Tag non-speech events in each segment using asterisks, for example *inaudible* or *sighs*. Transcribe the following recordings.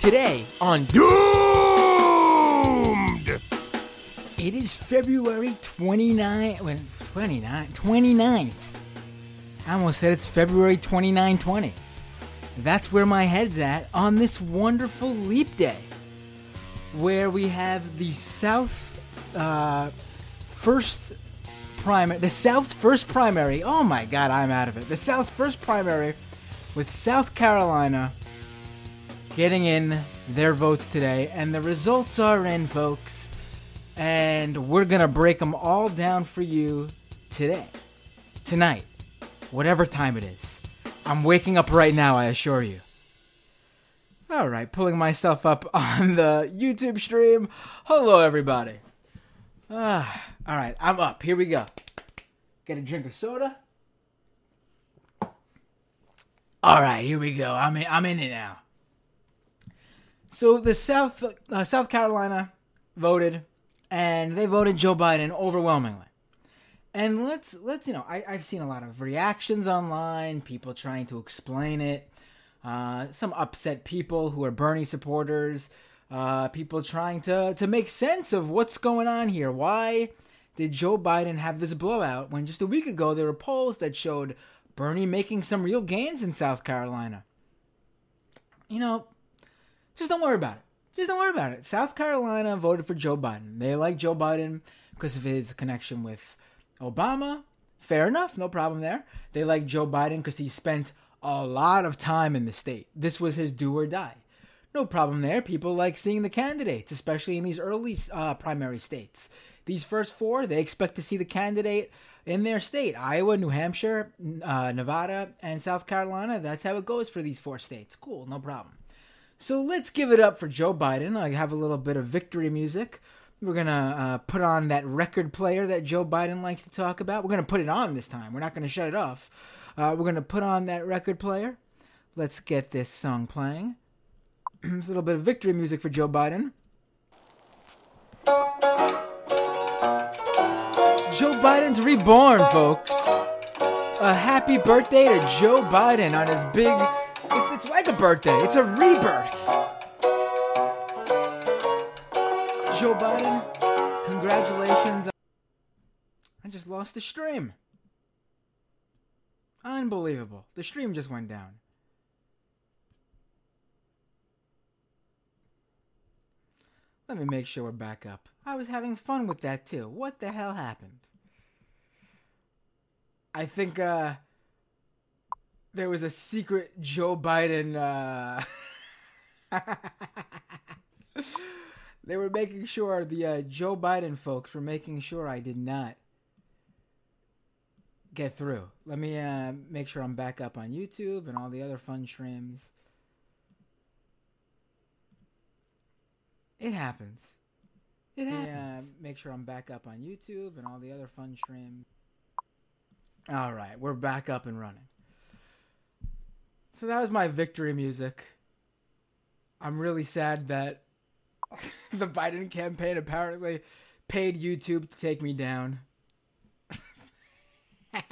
Today on Doomed! It is February 29, when 29, 29th. I almost said it's February 29, 20. That's where my head's at on this wonderful leap day, where we have the South uh, first primary, the South's first primary. Oh my God, I'm out of it. The South's first primary with South Carolina getting in their votes today, and the results are in, folks. And we're gonna break them all down for you today, tonight, whatever time it is. I'm waking up right now, I assure you. All right, pulling myself up *laughs* on the YouTube stream. Hello, everybody. Ah, all right, I'm up. Here we go. Get a drink of soda. All right, here we go. I'm in, I'm in it now. So the South uh, South Carolina voted, and they voted Joe Biden overwhelmingly. And let's let's you know I, I've seen a lot of reactions online, people trying to explain it, uh, some upset people who are Bernie supporters, uh, people trying to to make sense of what's going on here. Why did Joe Biden have this blowout when just a week ago there were polls that showed Bernie making some real gains in South Carolina? You know, just don't worry about it. Just don't worry about it. South Carolina voted for Joe Biden. They like Joe Biden because of his connection with Obama. Fair enough, no problem there. They like Joe Biden because he spent a lot of time in the state. This was his do or die. No problem there. People like seeing the candidates, especially in these early uh, primary states. These first four, they expect to see the candidate in their state Iowa, New Hampshire, uh, Nevada, and South Carolina. That's how it goes for these four states. Cool, no problem. So let's give it up for Joe Biden. I have a little bit of victory music. We're going to uh, put on that record player that Joe Biden likes to talk about. We're going to put it on this time. We're not going to shut it off. Uh, we're going to put on that record player. Let's get this song playing. *clears throat* A little bit of victory music for Joe Biden. Joe Biden's reborn, folks. A happy birthday to Joe Biden on his big it's it's like a birthday. It's a rebirth. Joe Biden, congratulations. I just lost the stream. Unbelievable. The stream just went down. Let me make sure we're back up. I was having fun with that too. What the hell happened? I think uh there was a secret Joe Biden. Uh... *laughs* they were making sure the uh, Joe Biden folks were making sure I did not get through. Let me uh, make sure I'm back up on YouTube and all the other fun streams. It happens. It happens. Yeah, make sure I'm back up on YouTube and all the other fun streams. All right, we're back up and running. So that was my victory music. I'm really sad that *laughs* the Biden campaign apparently paid YouTube to take me down. uh, *laughs*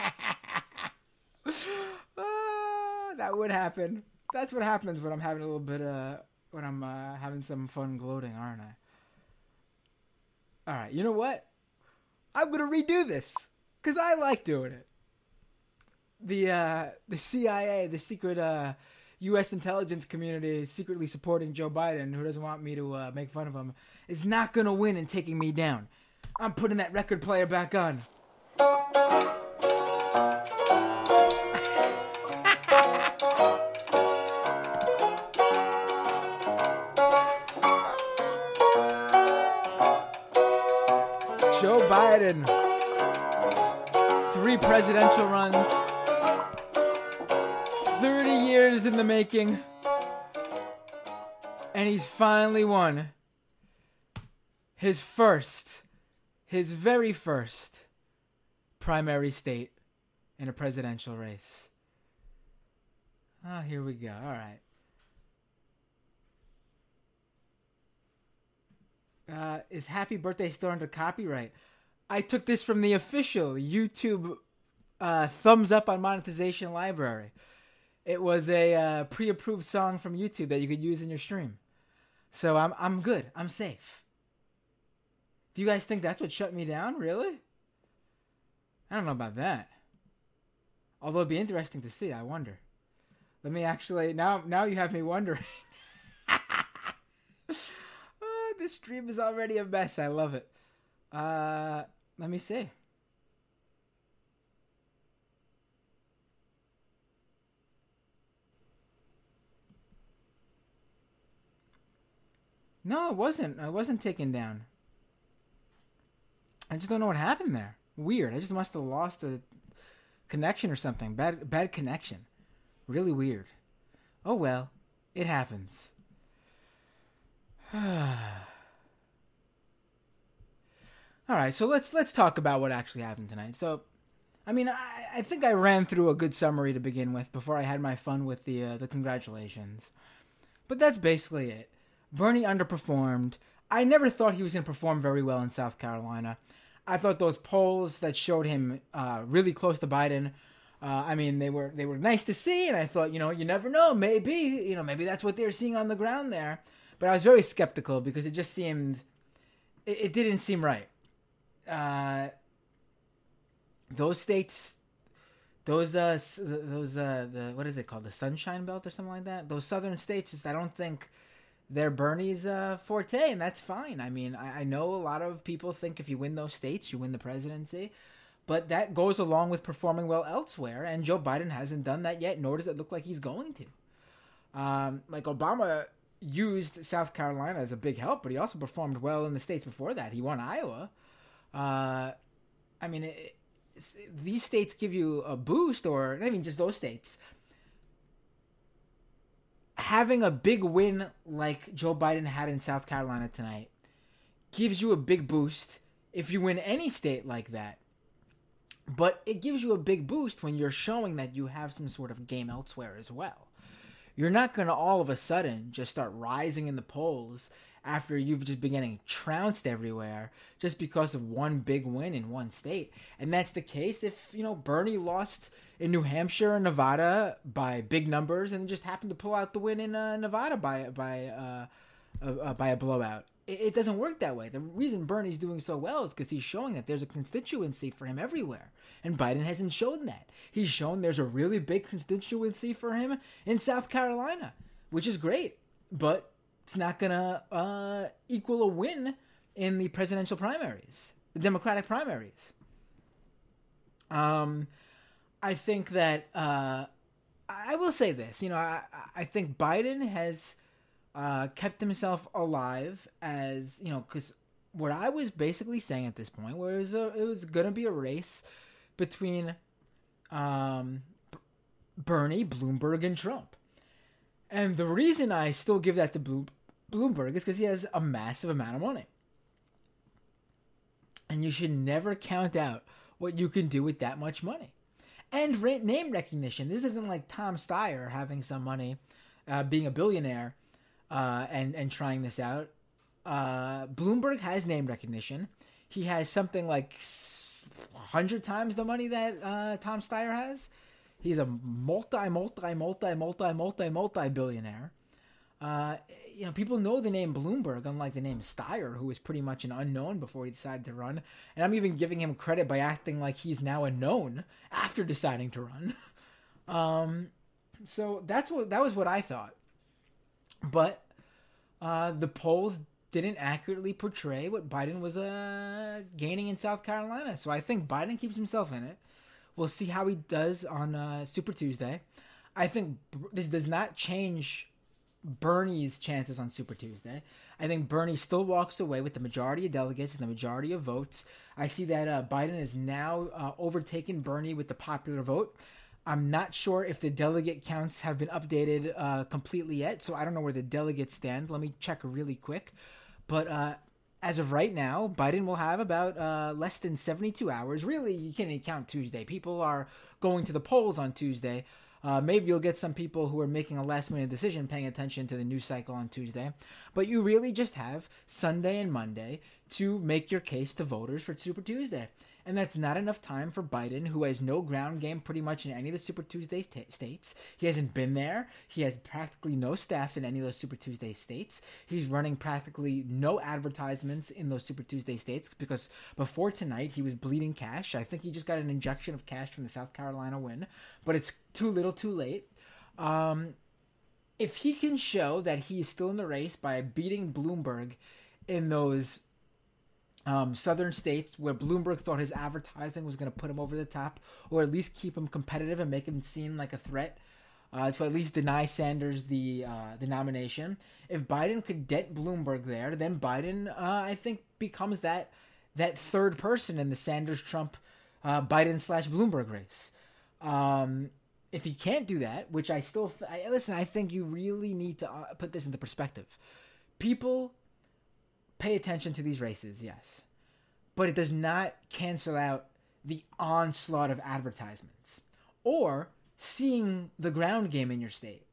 that would happen. That's what happens when I'm having a little bit of when I'm uh, having some fun gloating, aren't I? All right, you know what? I'm gonna redo this because I like doing it the uh, the CIA, the secret uh, U.S. intelligence community, secretly supporting Joe Biden, who doesn't want me to uh, make fun of him, is not gonna win in taking me down. I'm putting that record player back on. *laughs* Joe Biden, three presidential runs. 30 years in the making. And he's finally won his first, his very first primary state in a presidential race. Ah, oh, here we go. All right. Uh, is Happy Birthday still under copyright? I took this from the official YouTube uh, thumbs up on monetization library. It was a uh, pre-approved song from YouTube that you could use in your stream. So I'm I'm good. I'm safe. Do you guys think that's what shut me down? Really? I don't know about that. Although it'd be interesting to see. I wonder. Let me actually now. Now you have me wondering. *laughs* oh, this stream is already a mess. I love it. Uh, let me see. No, it wasn't. I wasn't taken down. I just don't know what happened there. Weird. I just must have lost a connection or something. Bad bad connection. Really weird. Oh well, it happens. *sighs* All right, so let's let's talk about what actually happened tonight. So, I mean, I, I think I ran through a good summary to begin with before I had my fun with the uh, the congratulations. But that's basically it. Bernie underperformed. I never thought he was going to perform very well in South Carolina. I thought those polls that showed him uh, really close to Biden. Uh, I mean, they were they were nice to see, and I thought, you know, you never know, maybe, you know, maybe that's what they're seeing on the ground there. But I was very skeptical because it just seemed, it, it didn't seem right. Uh, those states, those uh, those uh, the what is it called, the Sunshine Belt or something like that. Those southern states, just I don't think they're Bernie's uh, forte, and that's fine. I mean, I, I, know a lot of people think if you win those states, you win the presidency, but that goes along with performing well elsewhere, and Joe Biden hasn't done that yet, nor does it look like he's going to. Um, like Obama used South Carolina as a big help, but he also performed well in the states before that. He won Iowa. Uh, I mean, it, these states give you a boost, or not even just those states having a big win like Joe Biden had in South Carolina tonight gives you a big boost if you win any state like that. But it gives you a big boost when you're showing that you have some sort of game elsewhere as well. You're not going to all of a sudden just start rising in the polls after you've just been getting trounced everywhere just because of one big win in one state. And that's the case if, you know, Bernie lost in New Hampshire and Nevada by big numbers, and just happened to pull out the win in uh, Nevada by by uh, uh, by a blowout. It, it, doesn't work that way. The reason Bernie's doing so well is because he's showing that there's a constituency for him everywhere, and Biden hasn't shown that. He's shown there's a really big constituency for him in South Carolina, which is great, but it's not gonna uh, equal a win in the presidential primaries, the Democratic primaries. Um, I think that uh, I will say this. You know, I I think Biden has uh, kept himself alive as you know because what I was basically saying at this point was a, it was gonna be a race between um, Bernie, Bloomberg, and Trump. And the reason I still give that to Bloom, Bloomberg is because he has a massive amount of money. And you should never count out what you can do with that much money and name recognition. This isn't like Tom Steyer having some money, uh, being a billionaire, uh, and and trying this out. Uh, Bloomberg has name recognition. He has something like hundred times the money that uh, Tom Steyer has. He's a multi, multi, multi, multi, multi, multi billionaire. Uh, you know, people know the name Bloomberg, unlike the name Steyer, who was pretty much an unknown before he decided to run. And I'm even giving him credit by acting like he's now a known after deciding to run. *laughs* Um, so that's what that was what I thought. But uh, the polls didn't accurately portray what Biden was uh, gaining in South Carolina. So I think Biden keeps himself in it. We'll see how he does on uh, Super Tuesday. I think this does not change Bernie's chances on Super Tuesday. I think Bernie still walks away with the majority of delegates and the majority of votes. I see that uh, Biden has now uh, overtaken Bernie with the popular vote. I'm not sure if the delegate counts have been updated uh, completely yet, so I don't know where the delegates stand. Let me check really quick. But uh, as of right now, Biden will have about uh, less than 72 hours. Really, you can't even count Tuesday. People are going to the polls on Tuesday. Uh, maybe you'll get some people who are making a last minute decision paying attention to the news cycle on Tuesday. But you really just have Sunday and Monday to make your case to voters for Super Tuesday. And that's not enough time for Biden, who has no ground game pretty much in any of the Super Tuesday t- states. He hasn't been there. He has practically no staff in any of those Super Tuesday states. He's running practically no advertisements in those Super Tuesday states because before tonight he was bleeding cash. I think he just got an injection of cash from the South Carolina win, but it's too little too late. Um, if he can show that he's still in the race by beating Bloomberg in those um, southern states where Bloomberg thought his advertising was going to put him over the top, or at least keep him competitive and make him seem like a threat uh, to at least deny Sanders the uh, the nomination. If Biden could get Bloomberg there, then Biden, uh, I think, becomes that that third person in the Sanders Trump uh, Biden slash Bloomberg race. Um, if he can't do that, which I still I, listen, I think you really need to uh, put this into perspective. People pay attention to these races, yes, but it does not cancel out the onslaught of advertisements or seeing the ground game in your state.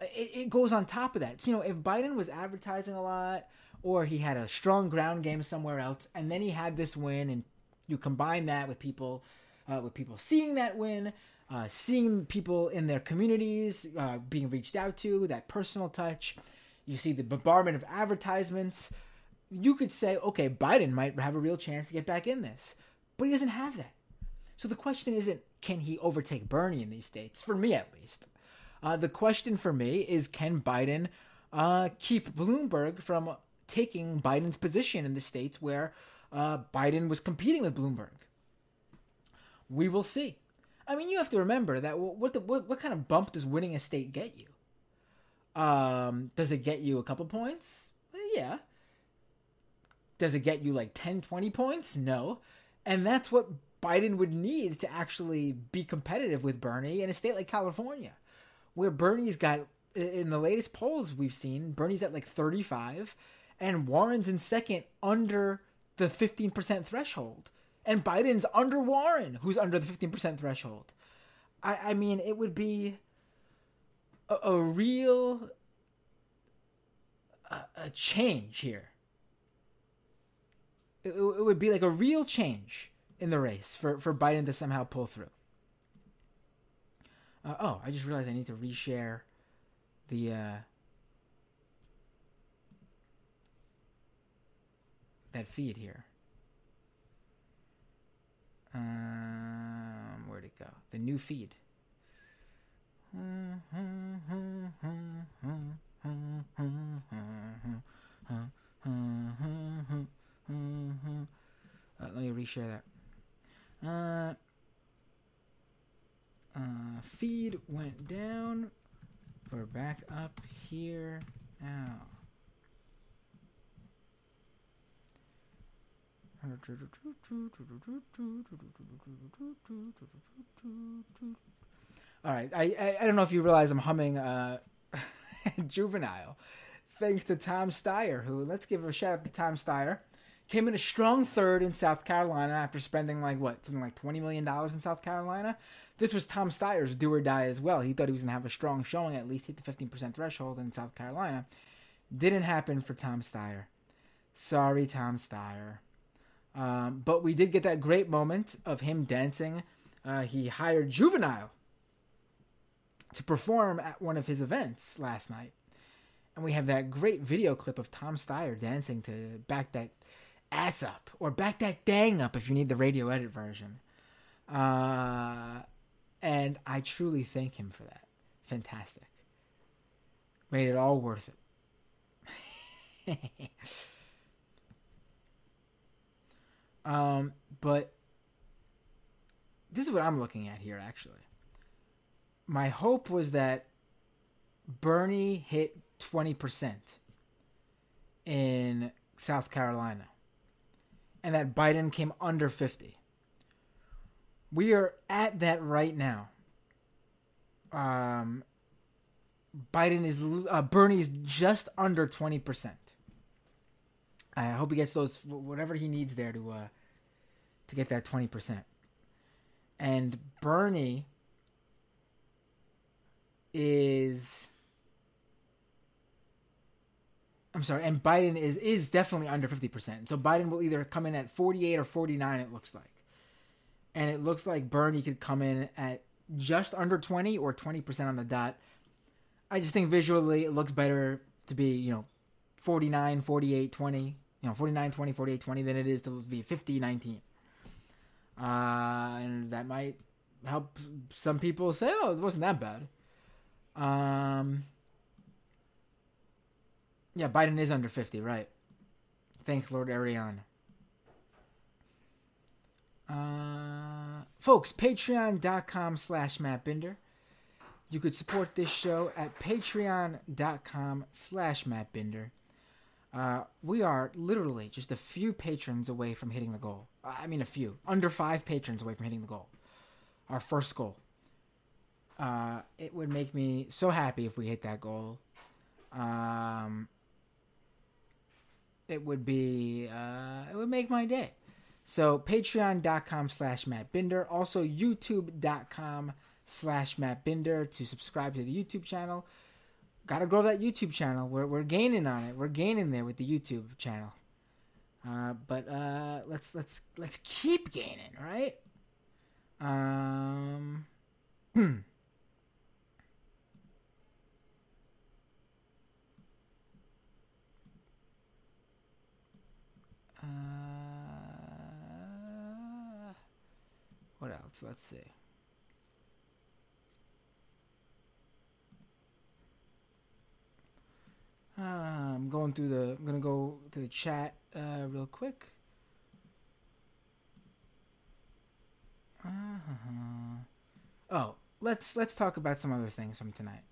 It, it goes on top of that. So, you know, if Biden was advertising a lot or he had a strong ground game somewhere else and then he had this win and you combine that with people uh, with people seeing that win uh, seeing people in their communities uh, being reached out to that personal touch you see the bombardment of advertisements you could say, okay, Biden might have a real chance to get back in this, but he doesn't have that. So the question isn't can he overtake Bernie in these states, for me at least. Uh, the question for me is can Biden uh, keep Bloomberg from taking Biden's position in the states where uh, Biden was competing with Bloomberg? We will see. I mean, you have to remember that what the what, what kind of bump does winning a state get you? Um, does it get you a couple points? Well, yeah. Does it get you like 10, 20 points? No. And that's what Biden would need to actually be competitive with Bernie in a state like California, where Bernie's got, in the latest polls we've seen, Bernie's at like 35, and Warren's in second under the 15% threshold. And Biden's under Warren, who's under the 15% threshold. I, I mean, it would be a, a real a, a change here it, it would be like a real change in the race for, for Biden to somehow pull through. Uh, oh, I just realized I need to reshare the uh, that feed here. Um, where'd it go? The new feed. Mm-hmm. Uh, let me reshare that. Uh, uh, feed went down. We're back up here now. All right, I, I, I don't know if you realize I'm humming uh, *laughs* Juvenile, thanks to Tom Steyer. Who let's give a shout out to Tom Steyer came in a strong third in South Carolina after spending like what something like twenty million dollars in South Carolina. This was Tom Steyer's do or die as well. He thought he was gonna have a strong showing, at least hit the fifteen percent threshold in South Carolina. Didn't happen for Tom Steyer. Sorry, Tom Steyer. Um, but we did get that great moment of him dancing. Uh, he hired Juvenile to perform at one of his events last night. And we have that great video clip of Tom Steyer dancing to back that ass up or back that dang up if you need the radio edit version. Uh, and I truly thank him for that. Fantastic. Made it all worth it. *laughs* um, but this is what I'm looking at here, actually. My hope was that Bernie hit 20% in South Carolina and that Biden came under 50. We are at that right now. Um, Biden is uh, Bernie is just under 20%. I hope he gets those whatever he needs there to uh to get that 20%. And Bernie is I'm sorry, and Biden is is definitely under 50%. So Biden will either come in at 48 or 49 it looks like. and it looks like Bernie could come in at just under 20 or 20% on the dot. I just think visually it looks better to be, you know, 49, 48, 20, you know, 49, 20, 48, 20 than it is to be 50, 19. Uh, and that might help some people say, oh, it wasn't that bad. Um, yeah, Biden is under 50, right. Thanks, Lord Ariane. Uh, folks, patreon.com slash Matt Binder. You could support this show at patreon.com slash Matt Binder. Uh, we are literally just a few patrons away from hitting the goal. I mean, a few. Under five patrons away from hitting the goal. Our first goal. Uh, it would make me so happy if we hit that goal. Um, it would be, uh, it would make my day. So patreon.com slash Matt Binder. Also youtube.com slash Matt Binder to subscribe to the YouTube channel. Gotta grow that YouTube channel. We're, we're gaining on it. We're gaining there with the YouTube channel. Uh, but uh, let's let's let's keep gaining, right? Um, *clears throat* uh, what else? Let's see. Uh, I'm going through the. I'm gonna go to the chat uh, real quick. Uh-huh. Oh, let's let's talk about some other things from tonight.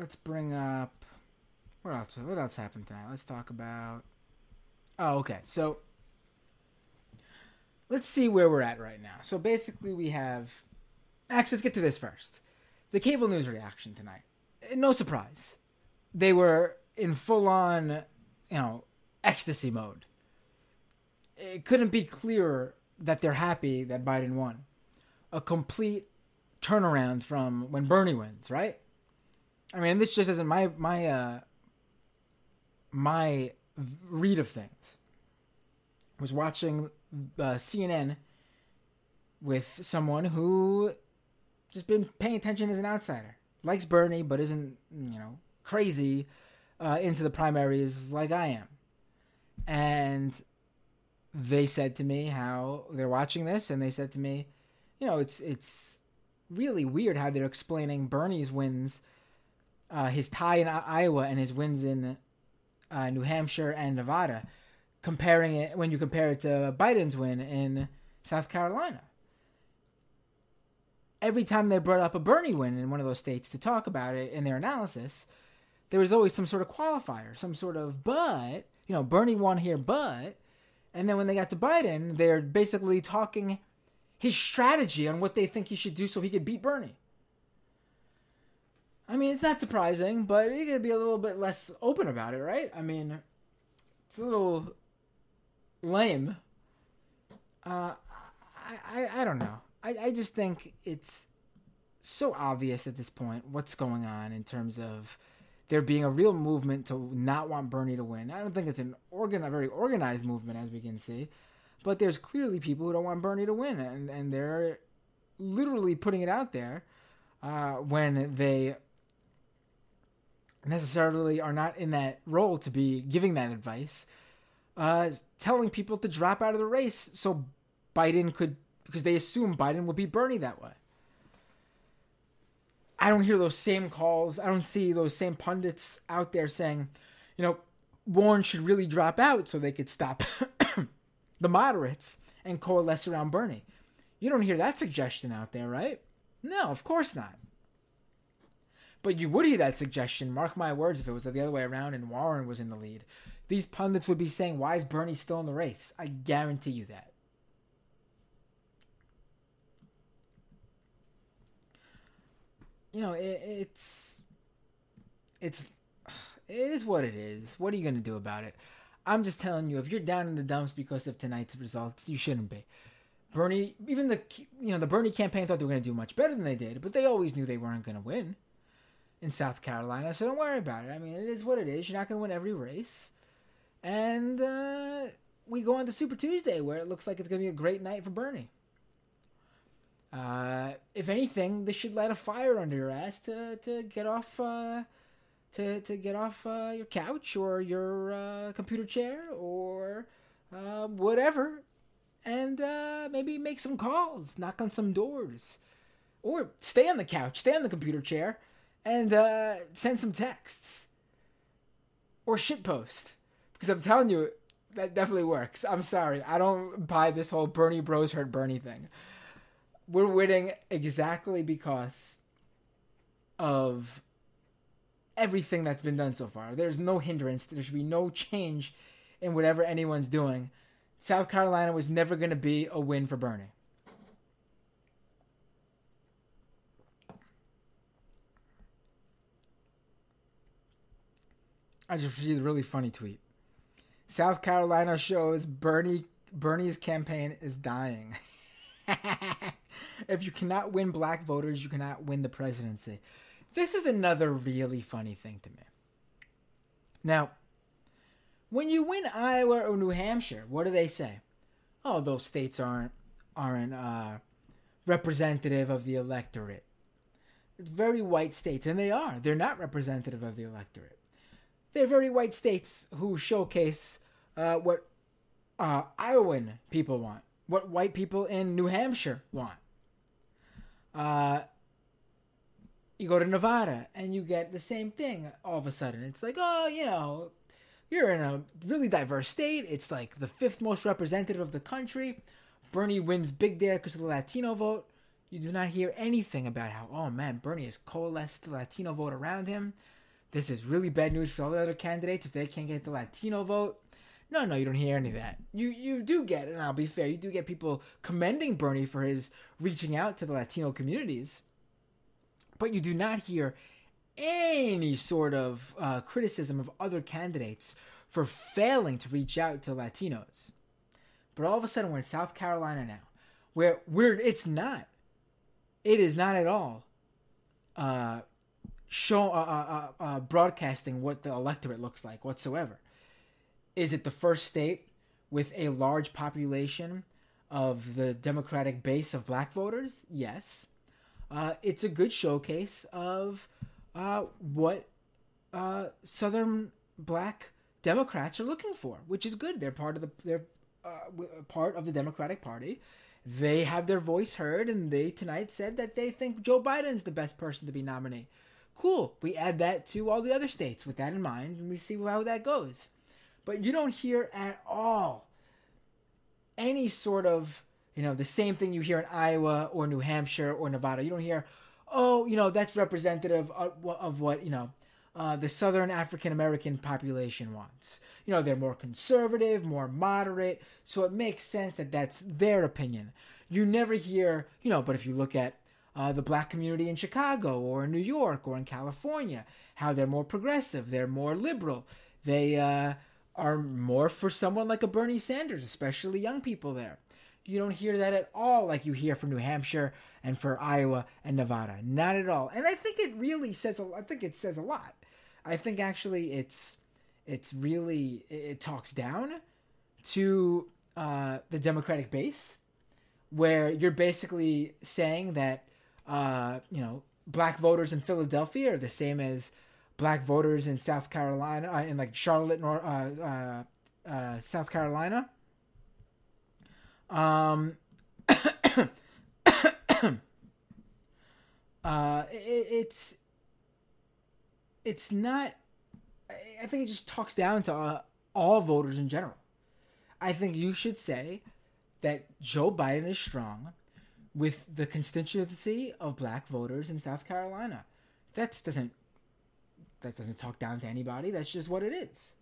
Let's bring up what else? What else happened tonight? Let's talk about. Oh, okay. So let's see where we're at right now. So basically, we have. Actually, let's get to this first. The cable news reaction tonight. No surprise. They were in full on, you know, ecstasy mode. It couldn't be clearer that they're happy that Biden won. A complete turnaround from when Bernie wins, right? I mean, this just isn't my my uh my read of things. I was watching uh, CNN with someone who just been paying attention as an outsider, likes Bernie, but isn't you know crazy uh, into the primaries like I am and they said to me how they're watching this, and they said to me, you know, it's it's really weird how they're explaining Bernie's wins, uh, his tie in Iowa and his wins in uh, New Hampshire and Nevada, comparing it when you compare it to Biden's win in South Carolina. Every time they brought up a Bernie win in one of those states to talk about it in their analysis, there was always some sort of qualifier, some sort of but you know, Bernie won here, but. And then when they got to Biden, they're basically talking his strategy on what they think he should do so he could beat Bernie. I mean, it's not surprising, but he could be a little bit less open about it, right? I mean, it's a little lame. Uh, I, I, I don't know. I, I just think it's so obvious at this point what's going on in terms of there being a real movement to not want Bernie to win. I don't think it's an organ a very organized movement as we can see, but there's clearly people who don't want Bernie to win, and and they're literally putting it out there uh, when they necessarily are not in that role to be giving that advice, uh, telling people to drop out of the race so Biden could because they assume Biden will be Bernie that way. I don't hear those same calls. I don't see those same pundits out there saying, you know, Warren should really drop out so they could stop *coughs* the moderates and coalesce around Bernie. You don't hear that suggestion out there, right? No, of course not. But you would hear that suggestion, mark my words, if it was the other way around and Warren was in the lead. These pundits would be saying, why is Bernie still in the race? I guarantee you that. you know, it, it's it's it is what it is. What are you gonna do about it? I'm just telling you, if you're down in the dumps because of tonight's results, you shouldn't be. Bernie, even the you know the Bernie campaign thought they were going to do much better than they did, but they always knew they weren't going to win in South Carolina. So don't worry about it. I mean, it is what it is. You're not going to win every race. And uh, we go on to Super Tuesday, where it looks like it's going to be a great night for Bernie. Uh, if anything, this should light a fire under your ass to, to get off uh, to, to get off uh, your couch or your uh, computer chair or uh, whatever, and uh, maybe make some calls, knock on some doors, or stay on the couch, stay on the computer chair, and uh, send some texts or shitpost. Because I'm telling you, that definitely works. I'm sorry. I don't buy this whole Bernie bros hurt Bernie thing. We're winning exactly because of everything that's been done so far. There's no hindrance. There should be no change in whatever anyone's doing. South Carolina was never going to be a win for Bernie. I just received a really funny tweet. South Carolina shows Bernie Bernie's campaign is dying. *laughs* if you cannot win black voters, you cannot win the presidency. This is another really funny thing to me. Now, when you win Iowa or New Hampshire, what do they say? Oh, those states aren't aren't uh, representative of the electorate. It's very white states, and they are. They're not representative of the electorate. They're very white states who showcase uh, what uh, Iowan people want, what white people in New Hampshire want. Uh, you go to Nevada and you get the same thing all of a sudden. It's like, oh, you know, you're in a really diverse state. It's like the fifth most representative of the country. Bernie wins big there because of the Latino vote. You do not hear anything about how, oh man, Bernie has coalesced the Latino vote around him. This is really bad news for all the other candidates if they can't get the Latino vote. No, no, you don't hear any of that. You you do get, and I'll be fair, you do get people commending Bernie for his reaching out to the Latino communities, but you do not hear any sort of uh, criticism of other candidates for failing to reach out to Latinos. But all of a sudden, we're in South Carolina now, where we're it's not, it is not at all, uh, show uh, uh, uh broadcasting what the electorate looks like whatsoever. Is it the first state with a large population of the Democratic base of black voters? Yes. Uh, it's a good showcase of uh, what uh, Southern black Democrats are looking for, which is good. They're part of the they're uh, part of the Democratic Party. They have their voice heard, and they tonight said that they think Joe Biden's the best person to be nominated. Cool. We add that to all the other states with that in mind, and we see how that goes but you don't hear at all any sort of you know the same thing you hear in Iowa or New Hampshire or Nevada. You don't hear, oh, you know that's representative of, of what you know uh, the Southern African American population wants. You know they're more conservative, more moderate, so it makes sense that that's their opinion. You never hear, you know, but if you look at uh, the black community in Chicago or in New York or in California, how they're more progressive, they're more liberal, they uh, are more for someone like a Bernie Sanders, especially young people there. You don't hear that at all like you hear from New Hampshire and for Iowa and Nevada. Not at all. And I think it really says a, I think it says a lot. I think actually it's it's really it talks down to uh, the Democratic base, where you're basically saying that uh, you know black voters in Philadelphia are the same as black voters in South Carolina, uh, in like Charlotte, North, uh, uh, uh, South Carolina. Um, *coughs* uh, it, it's it's not. I think it just talks down to uh, all voters in general. I think you should say that Joe Biden is strong with the constituency of black voters in South Carolina. That doesn't that doesn't talk down to anybody. That's just what it is.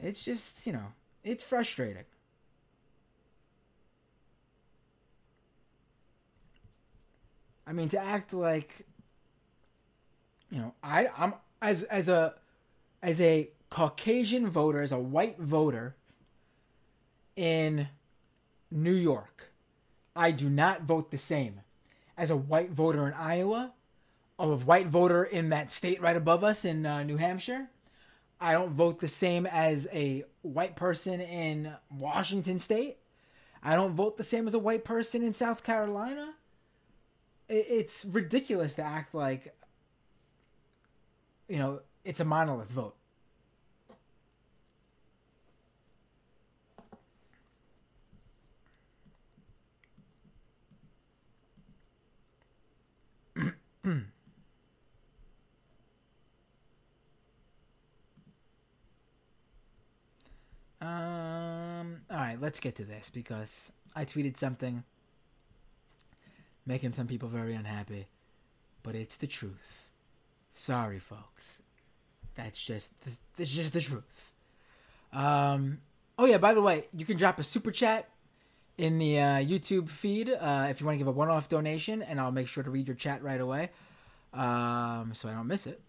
It's just, you know, it's frustrating. I mean, to act like, you know, I I'm as as a as a Caucasian voter, as a white voter in New York, I do not vote the same as a white voter in Iowa or a white voter in that state right above us in uh, New Hampshire. I don't vote the same as a white person in Washington State. I don't vote the same as a white person in South Carolina. It's ridiculous to act like, you know, it's a monolith vote. Um. All right, let's get to this because I tweeted something making some people very unhappy, but it's the truth. Sorry, folks. That's just that's just the truth. Um. Oh yeah. By the way, you can drop a super chat in the uh, YouTube feed uh, if you want to give a one-off donation, and I'll make sure to read your chat right away, um, so I don't miss it.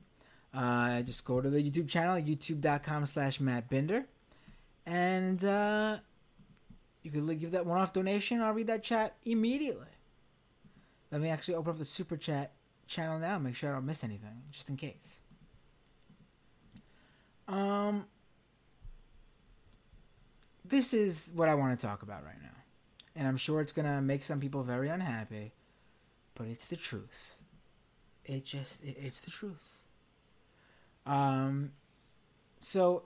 Uh, just go to the YouTube channel, youtube.com/slash Matt Binder and uh, you could give that one-off donation. I'll read that chat immediately. Let me actually open up the super chat channel now. Make sure I don't miss anything, just in case. Um, this is what I want to talk about right now, and I'm sure it's gonna make some people very unhappy, but it's the truth. It just, it, it's the truth. Um, so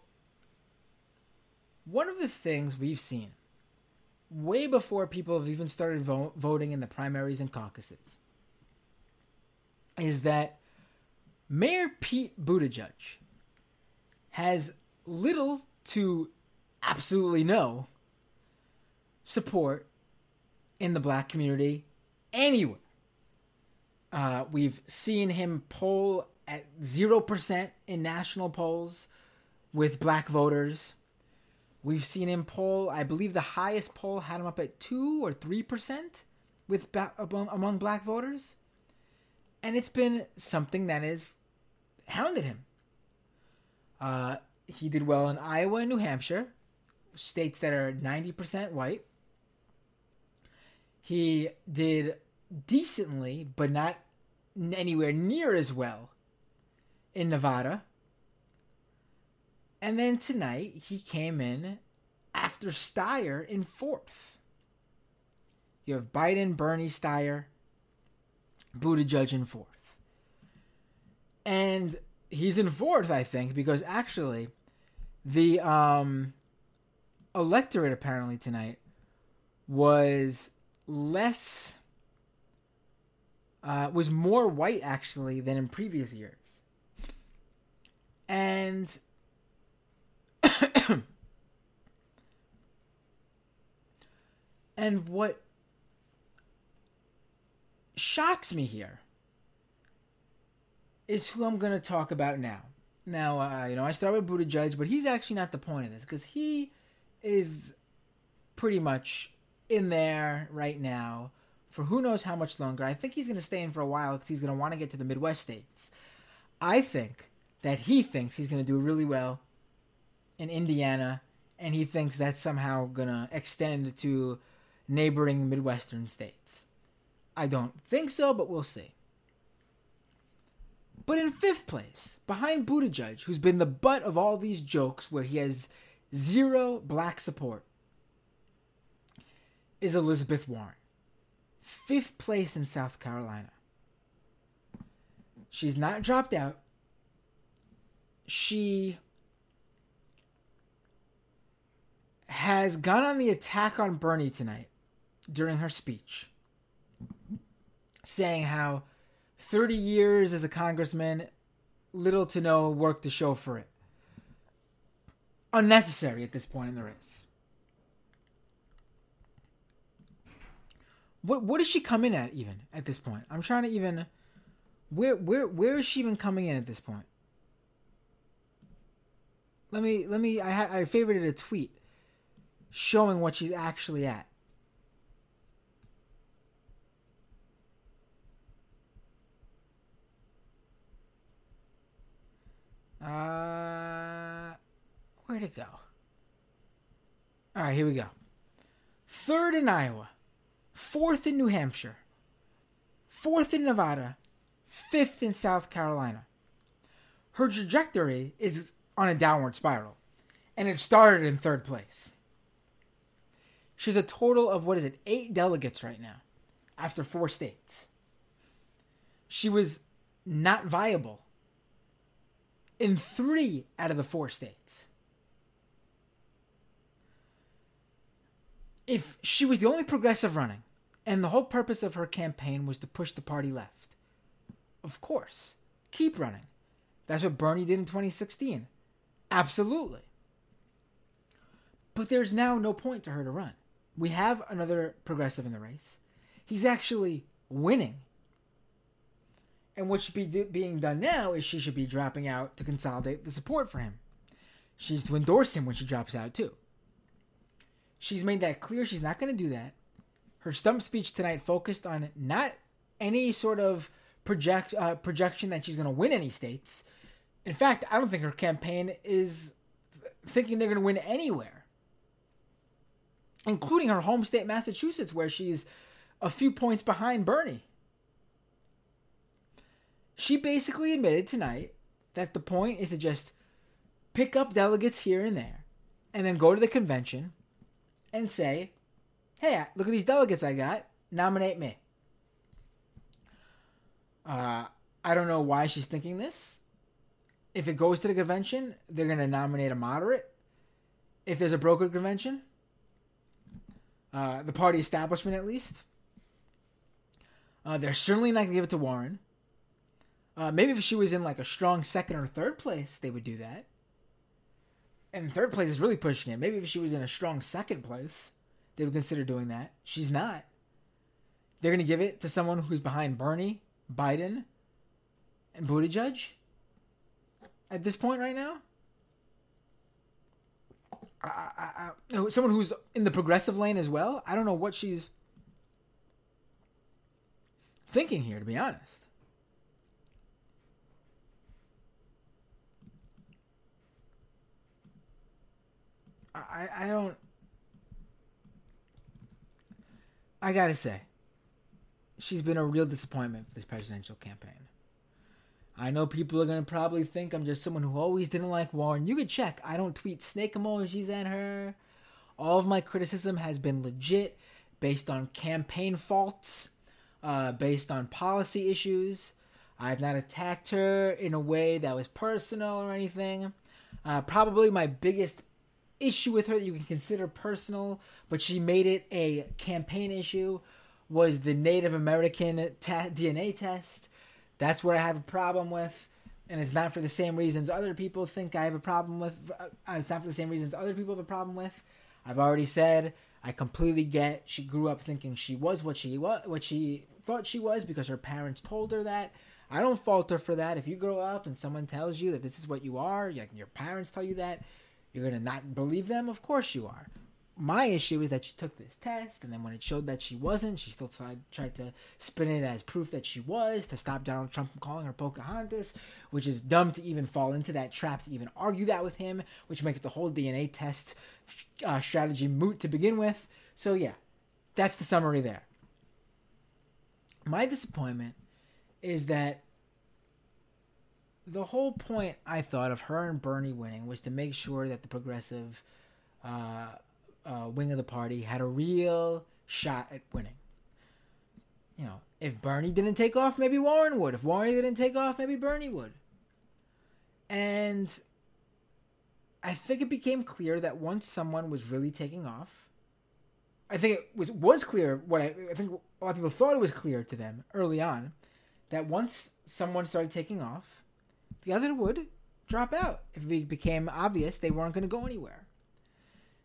one of the things we've seen way before people have even started vo- voting in the primaries and caucuses is that Mayor Pete Buttigieg has little to absolutely no support in the black community anywhere. Uh, we've seen him poll at 0% in national polls with black voters. We've seen him poll. I believe the highest poll had him up at two or three percent with among black voters, and it's been something that has hounded him. Uh, he did well in Iowa and New Hampshire, states that are ninety percent white. He did decently, but not anywhere near as well in Nevada and then tonight he came in after Steyer in fourth. You have Biden, Bernie, Steyer, Buttigieg in fourth. And he's in fourth, I think, because actually the um, electorate apparently tonight was less uh, was more white actually than in previous years. And and what shocks me here is who I'm going to talk about now. Now, uh, you know, I start with Buttigieg, but he's actually not the point of this because he is pretty much in there right now for who knows how much longer. I think he's going to stay in for a while because he's going to want to get to the Midwest states. I think that he thinks he's going to do really well in Indiana, and he thinks that's somehow gonna extend to neighboring Midwestern states. I don't think so, but we'll see. But in fifth place, behind Buttigieg, who's been the butt of all these jokes where he has zero black support, is Elizabeth Warren. Fifth place in South Carolina. She's not dropped out. She has gone on the attack on Bernie tonight during her speech, saying how 30 years as a congressman, little to no work to show for it. Unnecessary at this point in the race. What what does she come in at even at this point? I'm trying to even where where where is she even coming in at this point? Let me let me I I favorited a tweet showing what she's actually at. Uh, where'd it go? All right, here we go. Third in Iowa, fourth in New Hampshire, fourth in Nevada, fifth in South Carolina. Her trajectory is on a downward spiral, and it started in third place. She's a total of, what is it, eight delegates right now after four states. She was not viable in three out of the four states. If she was the only progressive running, and the whole purpose of her campaign was to push the party left, of course, keep running. That's what Bernie did in 2016. Absolutely. But there's now no point to her to run. We have another progressive in the race. He's actually winning. And what should be do- being done now is she should be dropping out to consolidate the support for him. She's to endorse him when she drops out, too. She's made that clear she's not going to do that. Her stump speech tonight focused on not any sort of project uh, projection that she's going to win any states. In fact, I don't think her campaign is thinking they're going to win anywhere, including her home state, Massachusetts, where she's a few points behind Bernie. She basically admitted tonight that the point is to just pick up delegates here and there and then go to the convention and say, hey, look at these delegates I got, nominate me. Uh, I don't know why she's thinking this. If it goes to the convention, they're going to nominate a moderate. If there's a brokered convention, uh, the party establishment at least, uh, they're certainly not going to give it to Warren. Uh, maybe if she was in like a strong second or third place, they would do that. And third place is really pushing it. Maybe if she was in a strong second place, they would consider doing that. She's not. They're going to give it to someone who's behind Bernie, Biden, and Buttigieg at this point right now. I, I, I, someone who's in the progressive lane as well. I don't know what she's thinking here, to be honest. I, I don't. I gotta say, she's been a real disappointment for this presidential campaign. I know people are gonna probably think I'm just someone who always didn't like Warren. You could check. I don't tweet snake emojis at her. All of my criticism has been legit, based on campaign faults, uh, based on policy issues. I've not attacked her in a way that was personal or anything. Uh, probably my biggest issue with her that you can consider personal, but she made it a campaign issue, was the Native American te- DNA test. That's where I have a problem with. And it's not for the same reasons other people think I have a problem with. Uh, it's not for the same reasons other people have a problem with. I've already said I completely get. She grew up thinking she was what she what what she thought she was because her parents told her that. I don't fault her for that. If you grow up and someone tells you that this is what you are, like your parents tell you that, you're gonna not believe them? Of course you are. My issue is that she took this test, and then when it showed that she wasn't, she still tried, tried to spin it as proof that she was to stop Donald Trump from calling her Pocahontas, which is dumb to even fall into that trap to even argue that with him, which makes the whole DNA test uh, strategy moot to begin with. So, yeah, that's the summary there. My disappointment is that the whole point I thought of her and Bernie winning was to make sure that the progressive uh, uh, wing of the party had a real shot at winning. You know, if Bernie didn't take off, maybe Warren would. If Warren didn't take off, maybe Bernie would. And I think it became clear that once someone was really taking off, I think it was was clear what I, I think a lot of people thought it was clear to them early on that once someone started taking off, the other would drop out if it became obvious they weren't going to go anywhere.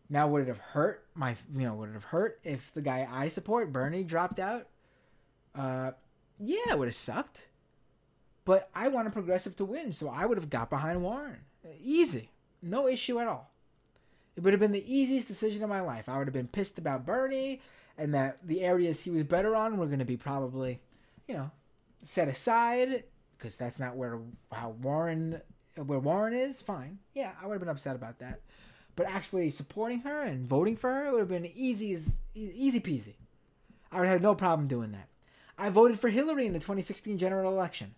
Now, would it have hurt my, you know, would it have hurt if the guy I support, Bernie, dropped out? Uh, yeah, it would have sucked. But I want a progressive to win, so I would have got behind Warren. Easy. No issue at all. It would have been the easiest decision of my life. I would have been pissed about Bernie and that the areas he was better on were going to be probably, you know, set aside because that's not where how Warren where Warren is. Fine, yeah, I would have been upset about that. But actually supporting her and voting for her would have been easy as easy peasy. I would have no problem doing that. I voted for Hillary in the 2016 general election.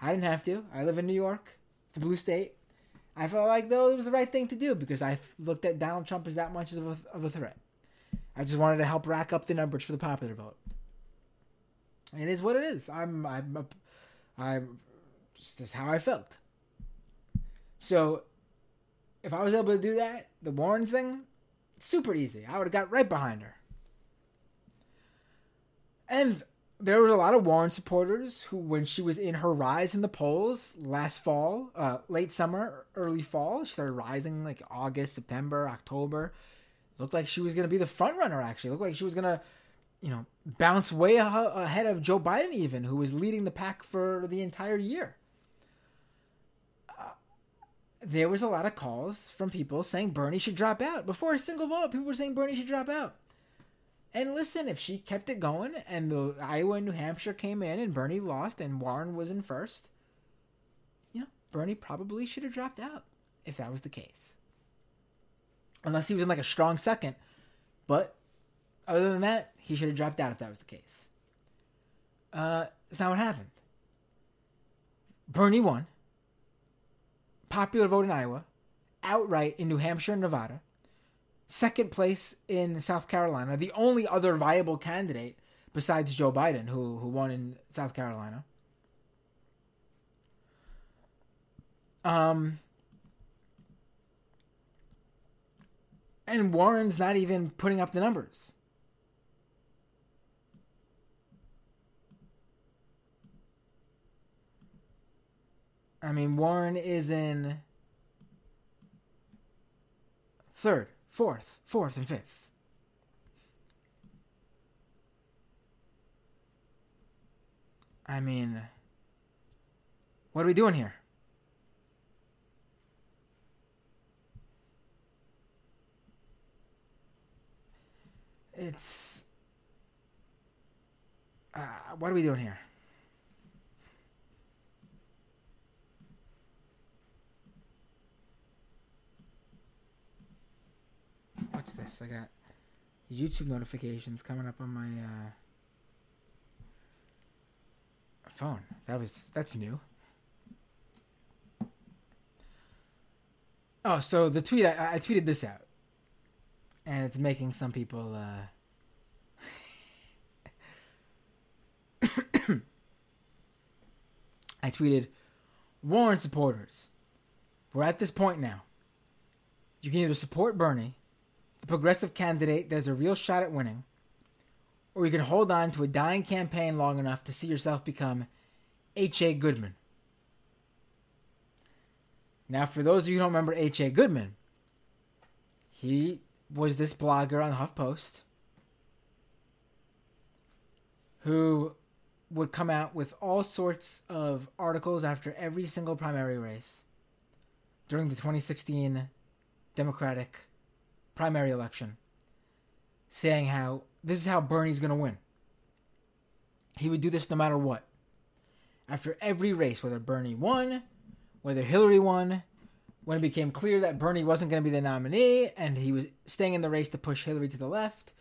I didn't have to. I live in New York. It's a blue state. I felt like though it was the right thing to do because I looked at Donald Trump as that much of a, of a threat. I just wanted to help rack up the numbers for the popular vote. It is what it is. I'm I'm I'm just is how I felt. So if I was able to do that, the Warren thing, super easy. I would have got right behind her. And there were a lot of Warren supporters who, when she was in her rise in the polls last fall, uh, late summer, early fall, she started rising like August, September, October. Looked like she was going to be the front runner. Actually, looked like she was going to, you know, bounce way ahead of Joe Biden, even who was leading the pack for the entire year. Uh, there was a lot of calls from people saying Bernie should drop out before a single vote. People were saying Bernie should drop out. And listen, if she kept it going and the Iowa and New Hampshire came in and Bernie lost and Warren was in first, you know, Bernie probably should have dropped out if that was the case. Unless he was in like a strong second. But other than that, he should have dropped out if that was the case. Uh, that's not what happened. Bernie won. Popular vote in Iowa. Outright in New Hampshire and Nevada second place in South Carolina, the only other viable candidate besides Joe Biden, who who won in South Carolina. Um, and Warren's not even putting up the numbers. I mean, Warren is in third fourth, fourth, and fifth. I mean, what are we doing here? It's. Uh, what are we doing here? what's this? I got YouTube notifications coming up on my uh, phone. That was that's new. Oh, so the tweet I, I tweeted this out, and it's making some people. Uh, *coughs* I tweeted, Warren supporters, we're at this point now. You can either support Bernie the progressive candidate there's a real shot at winning, or you can hold on to a dying campaign long enough to see yourself become H.A. Goodman. Now, for those of you who don't remember H.A. Goodman, he was this blogger on HuffPost who would come out with all sorts of articles after every single primary race during the 2016 Democratic primary election saying how this is how Bernie's going to win. He would do this no matter what. After every race, whether Bernie won, whether Hillary won, when it became clear that Bernie wasn't going to be the nominee and he was staying in the race to push Hillary to the left,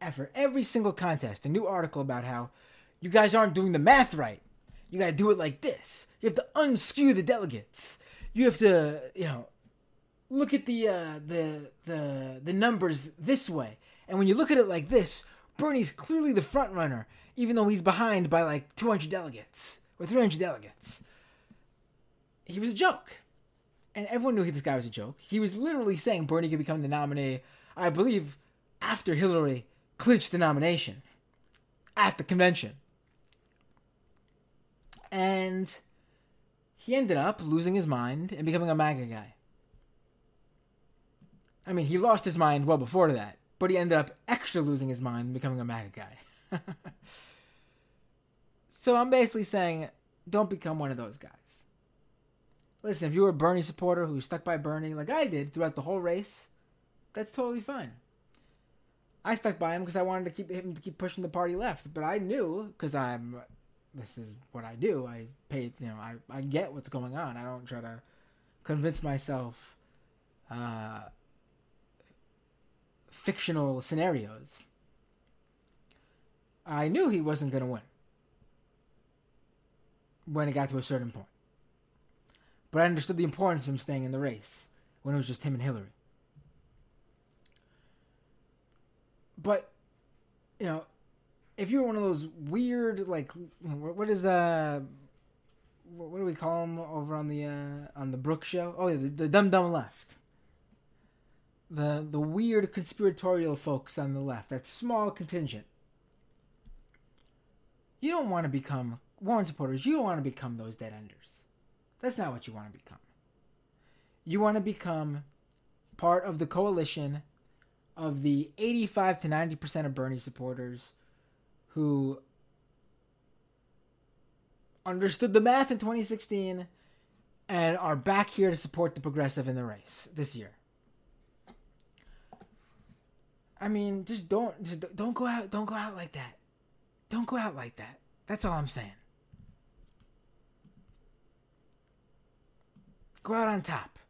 after every single contest, a new article about how you guys aren't doing the math right. You got to do it like this. You have to unskew the delegates. You have to, you know, look at the uh, the the the numbers this way, and when you look at it like this, Bernie's clearly the front runner, even though he's behind by like 200 delegates or 300 delegates. He was a joke, and everyone knew this guy was a joke. He was literally saying Bernie could become the nominee. I believe after Hillary clinched the nomination at the convention, and he ended up losing his mind and becoming a MAGA guy. I mean, he lost his mind well before that, but he ended up extra losing his mind and becoming a MAGA guy. *laughs* so I'm basically saying, don't become one of those guys. Listen, if you were a Bernie supporter who stuck by Bernie like I did throughout the whole race, that's totally fine. I stuck by him because I wanted to keep him to keep pushing the party left, but I knew because I'm this is what I do. I pay, you know, I I get what's going on. I don't try to convince myself uh, fictional scenarios. I knew he wasn't going to win. when it got to a certain point. But I understood the importance of him staying in the race when it was just him and Hillary. But, you know, if you're one of those weird, like, what is, uh, what do we call them over on the, uh, on the Brooke show? Oh, yeah, the, the dumb dumb left. The, the weird conspiratorial folks on the left, that small contingent. You don't want to become Warren supporters. You don't want to become those dead enders. That's not what you want to become. You want to become part of the coalition of the 85 to 90% of Bernie supporters who understood the math in 2016 and are back here to support the progressive in the race this year. I mean, just don't just don't go out don't go out like that. Don't go out like that. That's all I'm saying. Go out on top.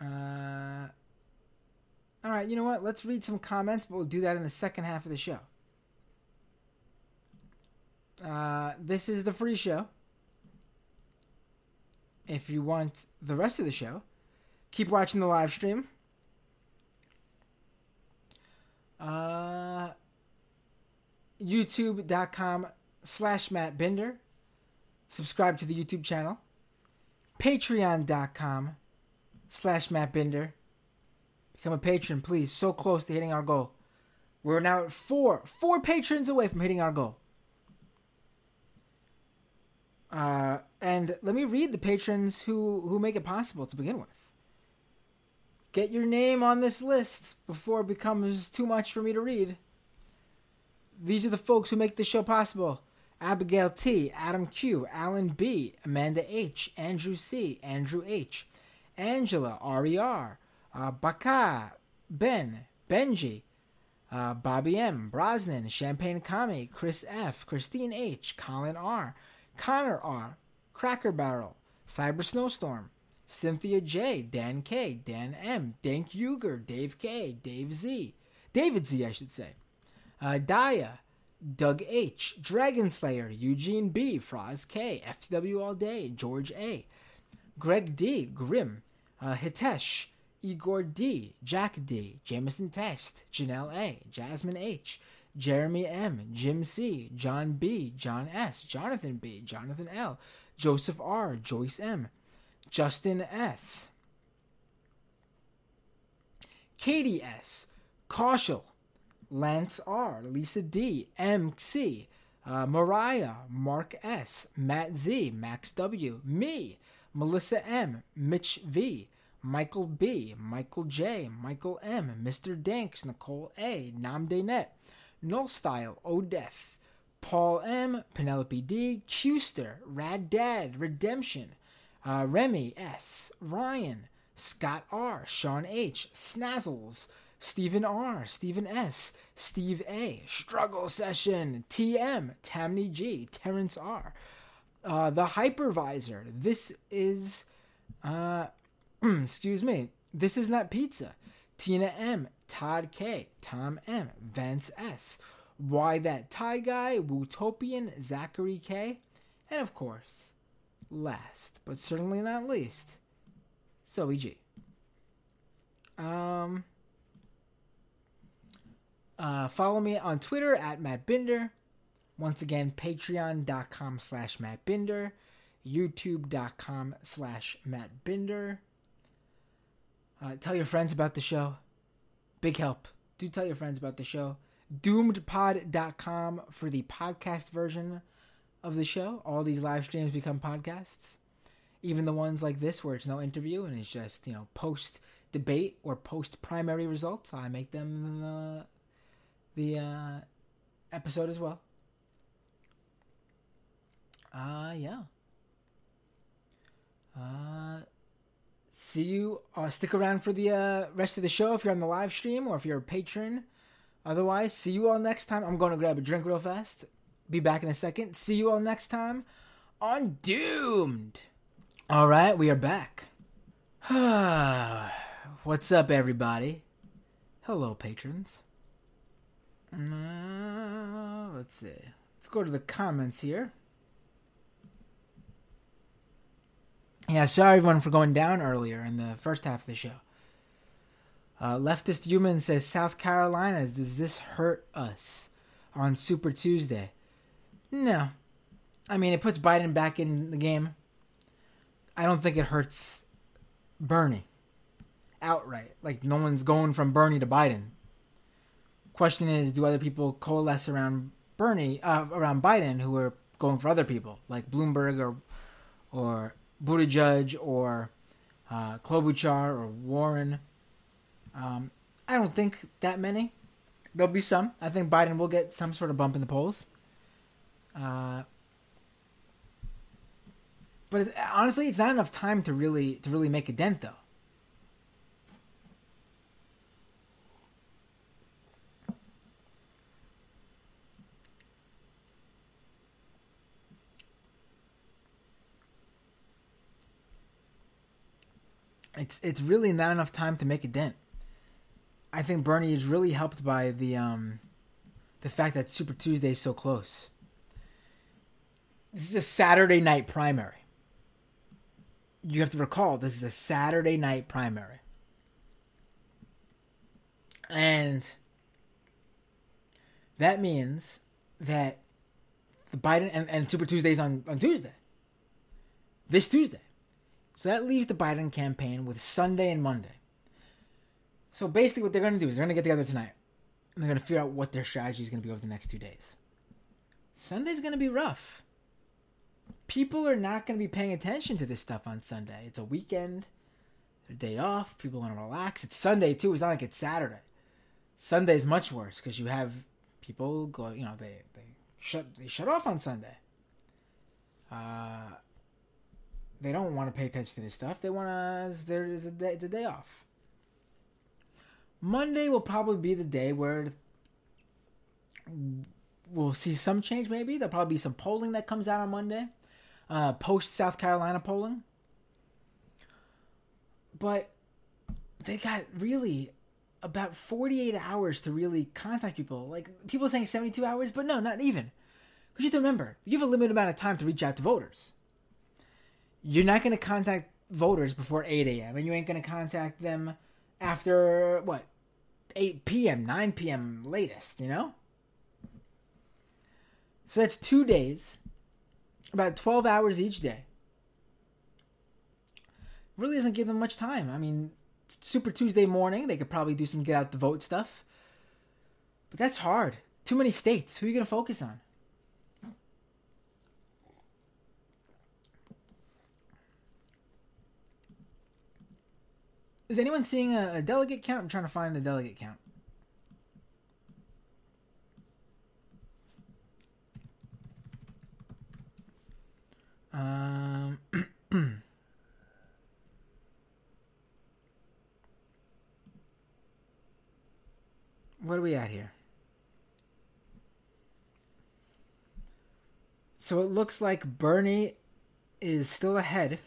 Uh, all right, you know what? Let's read some comments, but we'll do that in the second half of the show. Uh, this is the free show. If you want the rest of the show, keep watching the live stream. Uh, YouTube.com slash Matt Binder. Subscribe to the YouTube channel. Patreon.com slash Matt Binder. Become a patron, please. So close to hitting our goal. We're now at four, four patrons away from hitting our goal. Uh, and let me read the patrons who who make it possible to begin with. Get your name on this list before it becomes too much for me to read. These are the folks who make the show possible. Abigail T, Adam Q, Alan B, Amanda H, Andrew C, Andrew H, Angela, RER, uh, Baka, Ben, Benji, uh, Bobby M, Brosnan, Champagne Kami, Chris F, Christine H, Colin R, Connor R, Cracker Barrel, Cyber Snowstorm, Cynthia J, Dan K, Dan M, Dank Uger, Dave K, Dave Z, David Z, I should say, uh, Daya, Doug H, Dragon Slayer, Eugene B, Froz K, FTW All Day, George A, Greg D, Grim, uh, Hitesh, Igor D, Jack D, Jameson Test, Janelle A, Jasmine H, Jeremy M, Jim C, John B, John S, Jonathan B, Jonathan L, Joseph R, Joyce M, Justin S, Katie S, Kaushal, Lance R, Lisa D, MC, uh, Mariah, Mark S, Matt Z, Max W, me, Melissa M, Mitch V, Michael B, Michael J, Michael M, Mr. Danks, Nicole A, Namdenet, Null Style, Odeth, Paul M, Penelope D, Custer, Rad Dad, Redemption, uh, Remy S, Ryan, Scott R, Sean H, Snazzles, Stephen R, Stephen S, Steve A, Struggle Session, TM, Tammy G, Terrence R, uh, the Hypervisor. This is, uh, *clears throat* excuse me, this is not pizza. Tina M, Todd K, Tom M, Vance S, Why That Tie Guy, Wutopian, Zachary K, and of course, last but certainly not least, Zoe G. Um, uh, follow me on Twitter at Matt Binder. Once again, patreon.com slash Matt Binder, youtube.com slash Matt Binder. Uh, tell your friends about the show. Big help. Do tell your friends about the show. Doomedpod.com for the podcast version of the show. All these live streams become podcasts. Even the ones like this where it's no interview and it's just, you know, post debate or post primary results. I make them uh, the uh, episode as well. Uh, yeah. Uh, see you. Uh, stick around for the uh, rest of the show if you're on the live stream or if you're a patron. Otherwise, see you all next time. I'm going to grab a drink real fast. Be back in a second. See you all next time on Doomed. All right, we are back. *sighs* What's up, everybody? Hello, patrons. Uh, let's see. Let's go to the comments here. Yeah, sorry everyone for going down earlier in the first half of the show. Uh, Leftist Human says South Carolina, does this hurt us on Super Tuesday? No. I mean, it puts Biden back in the game. I don't think it hurts Bernie outright. Like, no one's going from Bernie to Biden. Question is, do other people coalesce around Bernie, uh, around Biden, who are going for other people, like Bloomberg or, or Buttigieg or uh, Klobuchar or Warren? Um, I don't think that many. There'll be some. I think Biden will get some sort of bump in the polls. Uh, but honestly, it's not enough time to really to really make a dent, though. It's it's really not enough time to make a dent. I think Bernie is really helped by the um, the fact that Super Tuesday is so close. This is a Saturday night primary. You have to recall this is a Saturday night primary. And that means that the Biden and, and Super Tuesdays on, on Tuesday. This Tuesday. So that leaves the Biden campaign with Sunday and Monday. So basically, what they're going to do is they're going to get together tonight and they're going to figure out what their strategy is going to be over the next two days. Sunday's going to be rough. People are not going to be paying attention to this stuff on Sunday. It's a weekend, a day off. People want to relax. It's Sunday too. It's not like it's Saturday. Sunday is much worse because you have people go. You know, they they shut they shut off on Sunday. Uh, they don't want to pay attention to this stuff. They want to. There is a day, day off. Monday will probably be the day where we'll see some change. Maybe there'll probably be some polling that comes out on Monday, uh, post South Carolina polling. But they got really about 48 hours to really contact people. Like people saying 72 hours, but no, not even. Because you have to remember, you have a limited amount of time to reach out to voters you're not going to contact voters before 8 a.m. and you ain't going to contact them after what 8 p.m., 9 p.m. latest, you know? So that's two days, about 12 hours each day. Really doesn't give them much time. I mean, Super Tuesday morning, they could probably do some get out the vote stuff. But that's hard. Too many states. Who are you going to focus on? Is anyone seeing a, a delegate count? I'm trying to find the delegate count. Um, *clears throat* what are we at here? So it looks like Bernie is still ahead.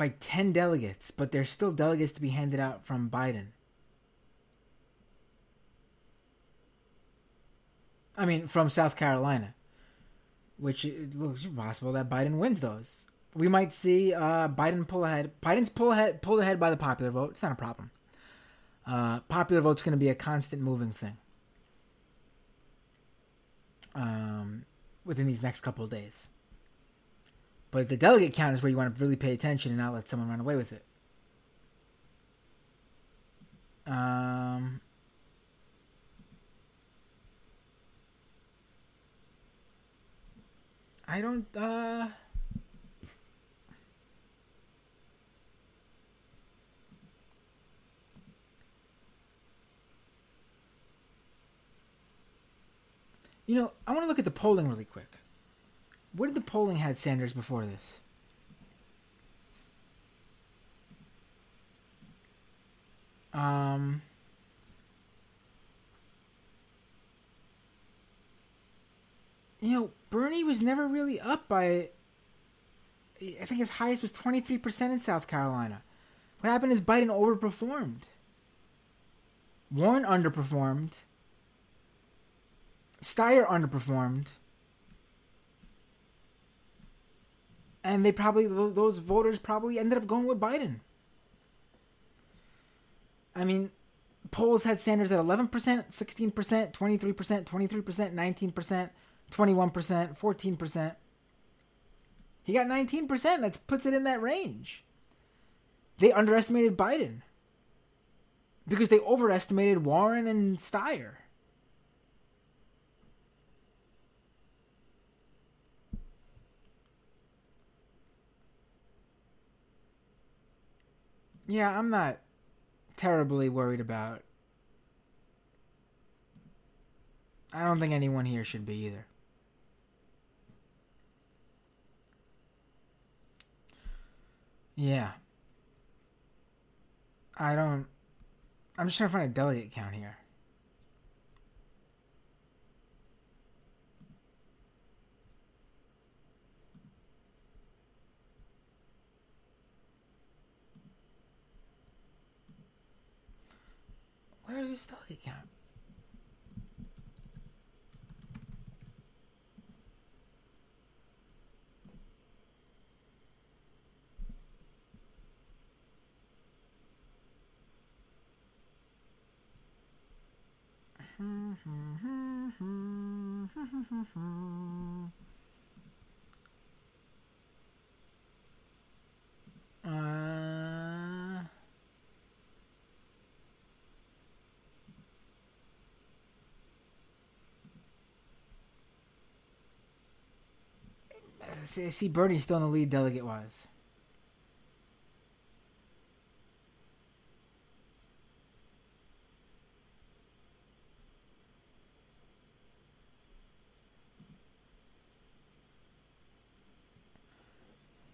By 10 delegates, but there's still delegates to be handed out from Biden. I mean, from South Carolina, which it looks possible that Biden wins those. We might see uh, Biden pull ahead. Biden's pull ahead, pulled ahead by the popular vote. It's not a problem. Uh, popular vote's going to be a constant moving thing um, within these next couple of days. But the delegate count is where you want to really pay attention and not let someone run away with it. Um, I don't. Uh, you know, I want to look at the polling really quick. Where did the polling had Sanders before this? Um, you know, Bernie was never really up by. I think his highest was 23% in South Carolina. What happened is Biden overperformed. Warren underperformed. Steyer underperformed. And they probably, those voters probably ended up going with Biden. I mean, polls had Sanders at 11%, 16%, 23%, 23%, 19%, 21%, 14%. He got 19%. That puts it in that range. They underestimated Biden because they overestimated Warren and Steyer. Yeah, I'm not terribly worried about. I don't think anyone here should be either. Yeah. I don't. I'm just trying to find a delegate count here. Where is this delegate count? Uh, see, see, Bernie's still in the lead delegate wise.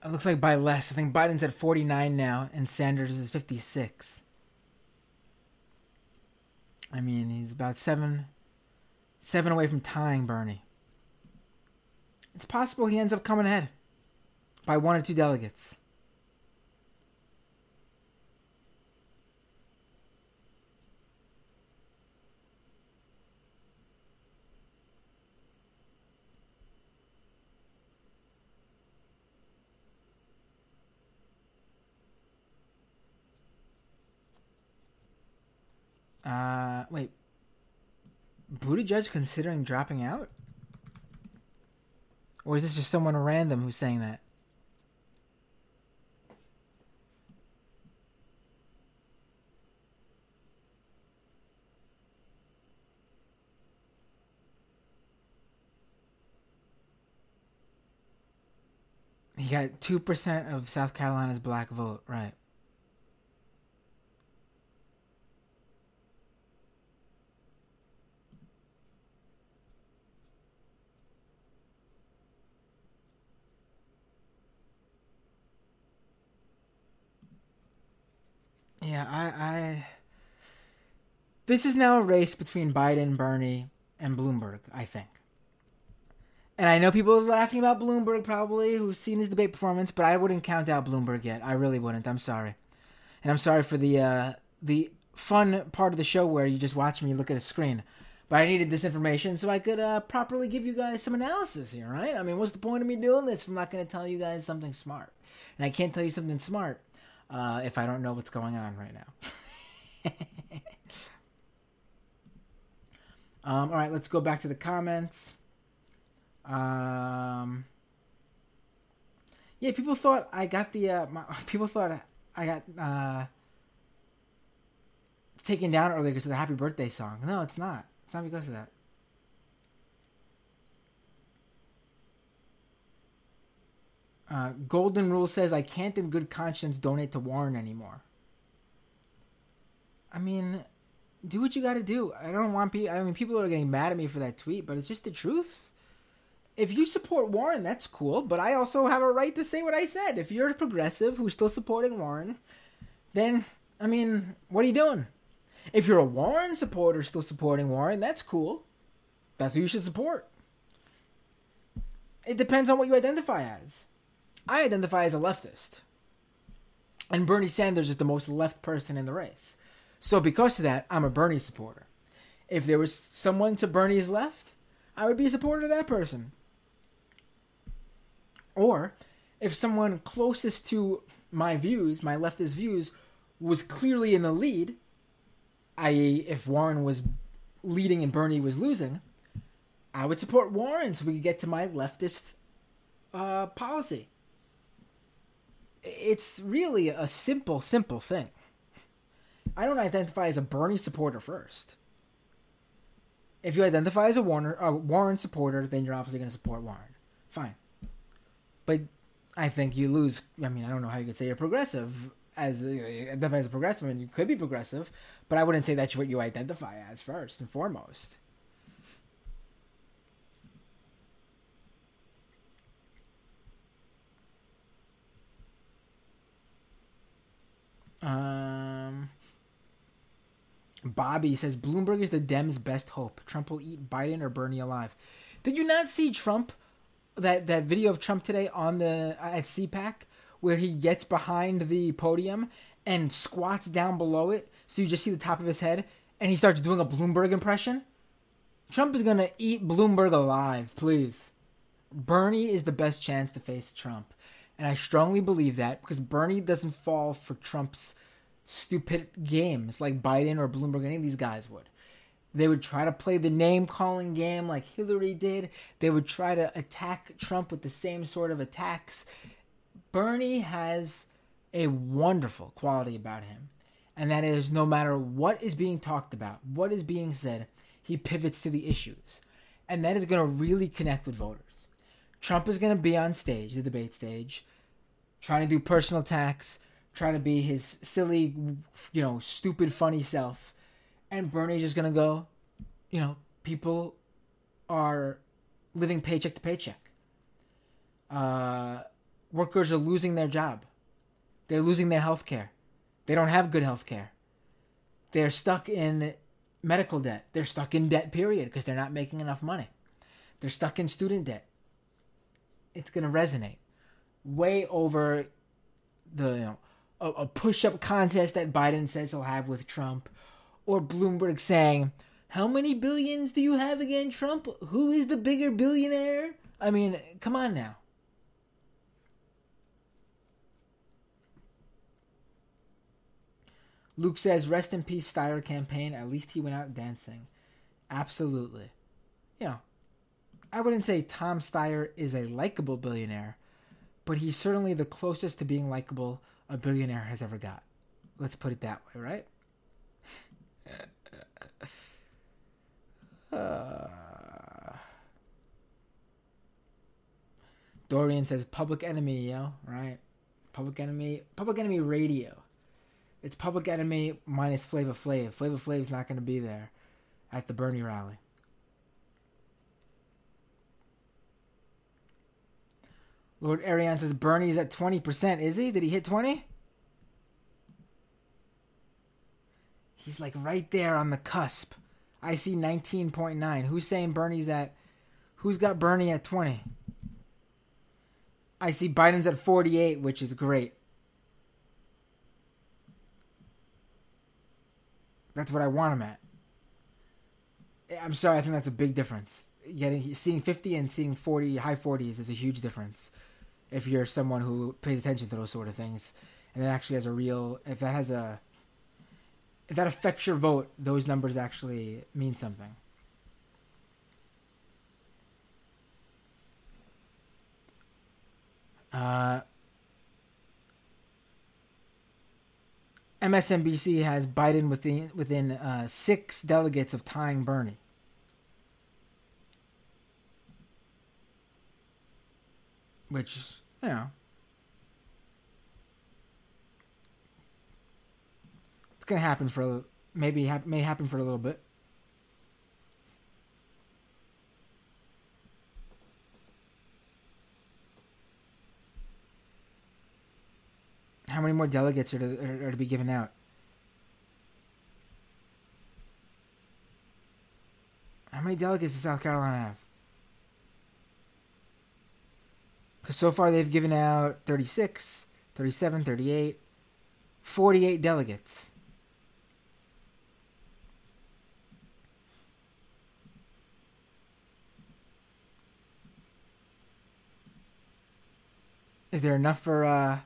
It looks like by less. I think Biden's at 49 now, and Sanders is 56. I mean, he's about seven, seven away from tying Bernie. It's possible he ends up coming ahead by one or two delegates. Uh, wait. Buttigieg considering dropping out? Or is this just someone random who's saying that? He got 2% of South Carolina's black vote, right. Yeah, I, I. This is now a race between Biden, Bernie, and Bloomberg. I think. And I know people are laughing about Bloomberg probably who've seen his debate performance, but I wouldn't count out Bloomberg yet. I really wouldn't. I'm sorry, and I'm sorry for the uh, the fun part of the show where you just watch me look at a screen. But I needed this information so I could uh, properly give you guys some analysis here, right? I mean, what's the point of me doing this if I'm not going to tell you guys something smart? And I can't tell you something smart uh, if I don't know what's going on right now. *laughs* um, all right, let's go back to the comments. Um, yeah, people thought I got the. Uh, my, *laughs* people thought I got uh, taken down earlier because of the Happy Birthday song. No, it's not. It's not because of that. Uh, Golden Rule says, I can't in good conscience donate to Warren anymore. I mean, do what you got to do. I don't want people. I mean, people are getting mad at me for that tweet, but it's just the truth. If you support Warren, that's cool, but I also have a right to say what I said. If you're a progressive who's still supporting Warren, then, I mean, what are you doing? If you're a Warren supporter still supporting Warren, that's cool. That's who you should support. It depends on what you identify as. I identify as a leftist. And Bernie Sanders is the most left person in the race. So because of that, I'm a Bernie supporter. If there was someone to Bernie's left, I would be a supporter of that person. Or if someone closest to my views, my leftist views, was clearly in the lead, i.e., if Warren was leading and Bernie was losing, I would support Warren so we could get to my leftist uh, policy. It's really a simple, simple thing. I don't identify as a Bernie supporter first. If you identify as a Warner, a Warren supporter, then you're obviously going to support Warren. Fine. But I think you lose. I mean, I don't know how you could say you're progressive as a, identify as a progressive, and you could be progressive, but I wouldn't say that's what you identify as first and foremost. Um, Bobby says Bloomberg is the Dems' best hope. Trump will eat Biden or Bernie alive. Did you not see Trump? That that video of Trump today on the at CPAC where he gets behind the podium and squats down below it, so you just see the top of his head, and he starts doing a Bloomberg impression. Trump is gonna eat Bloomberg alive, please. Bernie is the best chance to face Trump. And I strongly believe that because Bernie doesn't fall for Trump's stupid games like Biden or Bloomberg, any of these guys would. They would try to play the name calling game like Hillary did. They would try to attack Trump with the same sort of attacks. Bernie has a wonderful quality about him, and that is no matter what is being talked about, what is being said, he pivots to the issues. And that is going to really connect with voters. Trump is going to be on stage, the debate stage, trying to do personal attacks, trying to be his silly, you know, stupid, funny self. And Bernie's just going to go, you know, people are living paycheck to paycheck. Uh, workers are losing their job. They're losing their health care. They don't have good health care. They're stuck in medical debt. They're stuck in debt, period, because they're not making enough money. They're stuck in student debt. It's to resonate way over the you know, a, a push-up contest that Biden says he'll have with Trump, or Bloomberg saying, "How many billions do you have again, Trump? Who is the bigger billionaire?" I mean, come on now. Luke says, "Rest in peace, Steyer campaign. At least he went out dancing." Absolutely. You know, I wouldn't say Tom Steyer is a likable billionaire, but he's certainly the closest to being likable a billionaire has ever got. Let's put it that way, right? uh, Dorian says Public Enemy, yo, right? Public Enemy, Public Enemy Radio. It's Public Enemy minus Flavor Flav. Flavor Flav's not going to be there at the Bernie rally. Lord Ariane says Bernie's at 20%. Is he? Did he hit 20? He's like right there on the cusp. I see 19.9. Who's saying Bernie's at. Who's got Bernie at 20? I see Biden's at 48, which is great. That's what I want him at. Eh, I'm sorry, I think that's a big difference. Getting seeing 50 and seeing 40, high 40s is a huge difference if you're someone who pays attention to those sort of things and that actually has a real if that has a if that affects your vote those numbers actually mean something uh, MSNBC has Biden within within uh, six delegates of tying Bernie. Which you know it's gonna happen for a, maybe ha- may happen for a little bit. How many more delegates are to, are, are to be given out? How many delegates does South Carolina have? Because so far they've given out 36, 37, 38. 48 delegates. Is there enough for uh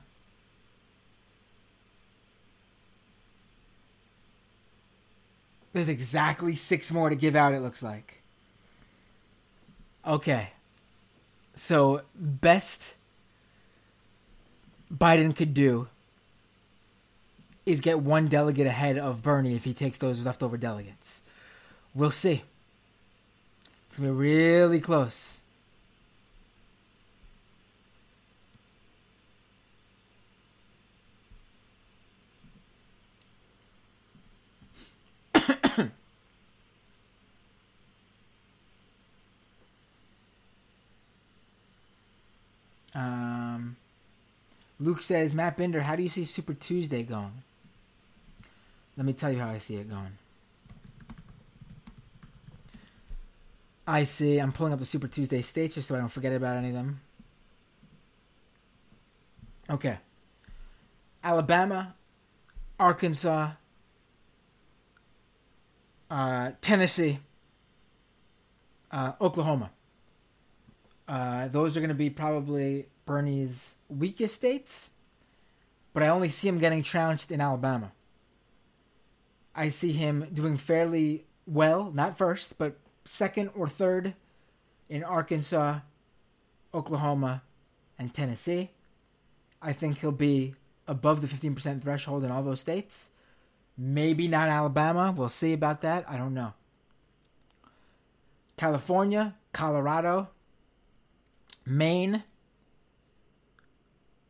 There's exactly 6 more to give out it looks like. Okay. So, best Biden could do is get one delegate ahead of Bernie if he takes those leftover delegates. We'll see. It's to be really close. um, Luke says, Matt Bender, how do you see Super Tuesday going? Let me tell you how I see it going. I see. I'm pulling up the Super Tuesday states just so I don't forget about any of them. Okay. Alabama, Arkansas, uh, Tennessee, uh, Oklahoma. Uh, those are going to be probably Bernie's weakest states, but I only see him getting trounced in Alabama. I see him doing fairly well, not first, but second or third in Arkansas, Oklahoma, and Tennessee. I think he'll be above the 15% threshold in all those states. Maybe not Alabama. We'll see about that. I don't know. California, Colorado, Maine,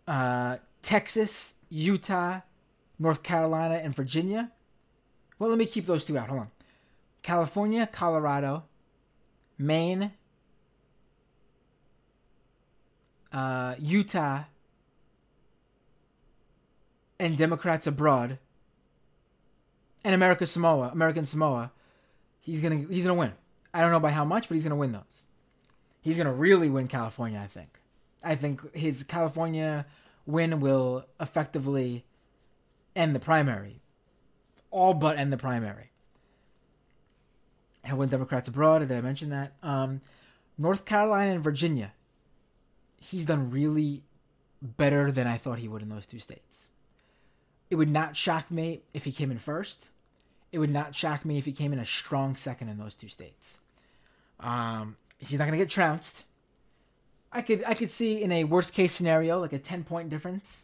uh, Texas, Utah, North Carolina, and Virginia. Well, let me keep those two out. Hold on. California, Colorado, Maine, uh, Utah, and Democrats abroad, and America Samoa, American Samoa. He's gonna he's gonna win. I don't know by how much, but he's gonna win those. He's gonna really win California. I think. I think his California win will effectively end the primary, all but end the primary. He'll win Democrats abroad. Did I mention that? Um, North Carolina and Virginia. He's done really better than I thought he would in those two states. It would not shock me if he came in first. It would not shock me if he came in a strong second in those two states. Um, he's not going to get trounced. I could I could see in a worst case scenario like a ten point difference,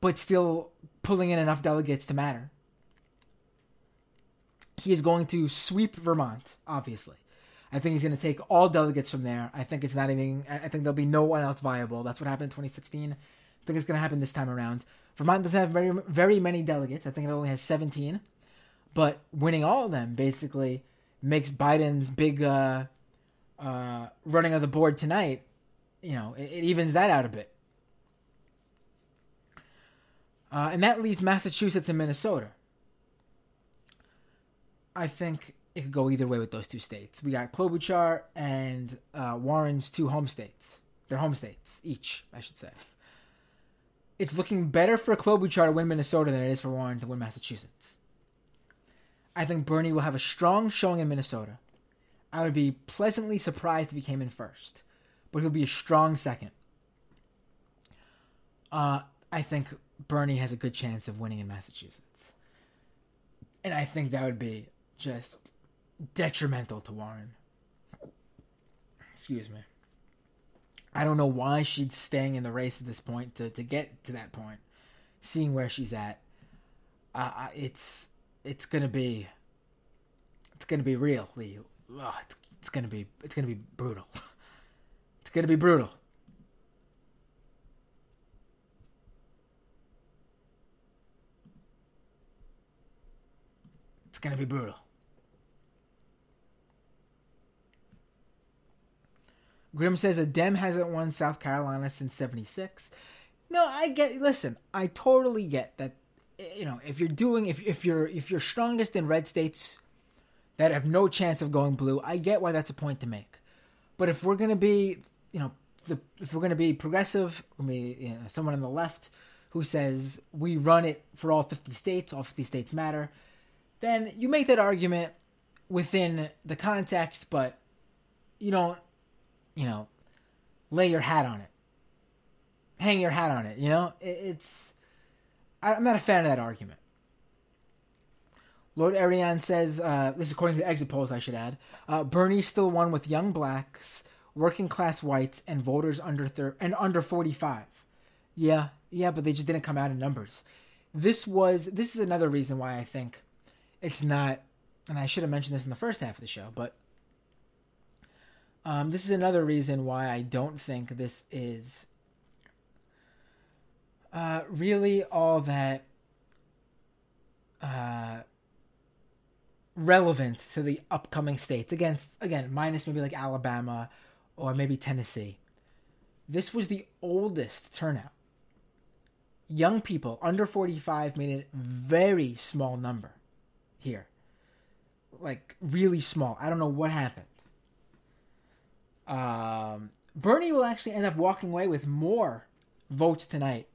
but still pulling in enough delegates to matter. He is going to sweep Vermont, obviously. I think he's going to take all delegates from there. I think it's not even. I think there'll be no one else viable. That's what happened in 2016. I think it's going to happen this time around. Vermont doesn't have very very many delegates. I think it only has 17, but winning all of them basically makes Biden's big uh, uh, running of the board tonight, you know, it, it evens that out a bit. Uh, and that leaves Massachusetts and Minnesota. I think it could go either way with those two states. We got Klobuchar and uh, Warren's two home states. Their home states, each, I should say. It's looking better for Klobuchar to win Minnesota than it is for Warren to win Massachusetts. I think Bernie will have a strong showing in Minnesota. I would be pleasantly surprised if he came in first, but he'll be a strong second. Uh, I think Bernie has a good chance of winning in Massachusetts. And I think that would be just detrimental to Warren. Excuse me. I don't know why she's staying in the race at this point to, to get to that point. Seeing where she's at, uh, it's it's gonna be it's gonna be really oh, it's, it's gonna be it's gonna be brutal. *laughs* It's gonna be brutal. It's gonna be brutal. Grim says a Dem hasn't won South Carolina since '76. No, I get. Listen, I totally get that. You know, if you're doing, if if you're if you're strongest in red states, that have no chance of going blue. I get why that's a point to make. But if we're going to be, you know, the, if we're going to be progressive, you know, someone on the left who says we run it for all 50 states, all 50 states matter, then you make that argument within the context, but you don't, you know, lay your hat on it, hang your hat on it. You know, it's. I'm not a fan of that argument. Lord Ariane says, uh, this is according to the exit polls, I should add, uh, Bernie still won with young blacks, working class whites, and voters under thir- and under 45. Yeah, yeah, but they just didn't come out in numbers. This was this is another reason why I think it's not, and I should have mentioned this in the first half of the show, but um, this is another reason why I don't think this is uh, really all that uh, relevant to the upcoming states. Against again, minus maybe like Alabama or maybe Tennessee. This was the oldest turnout. Young people under 45 made a very small number here. Like really small. I don't know what happened. Um, Bernie will actually end up walking away with more votes tonight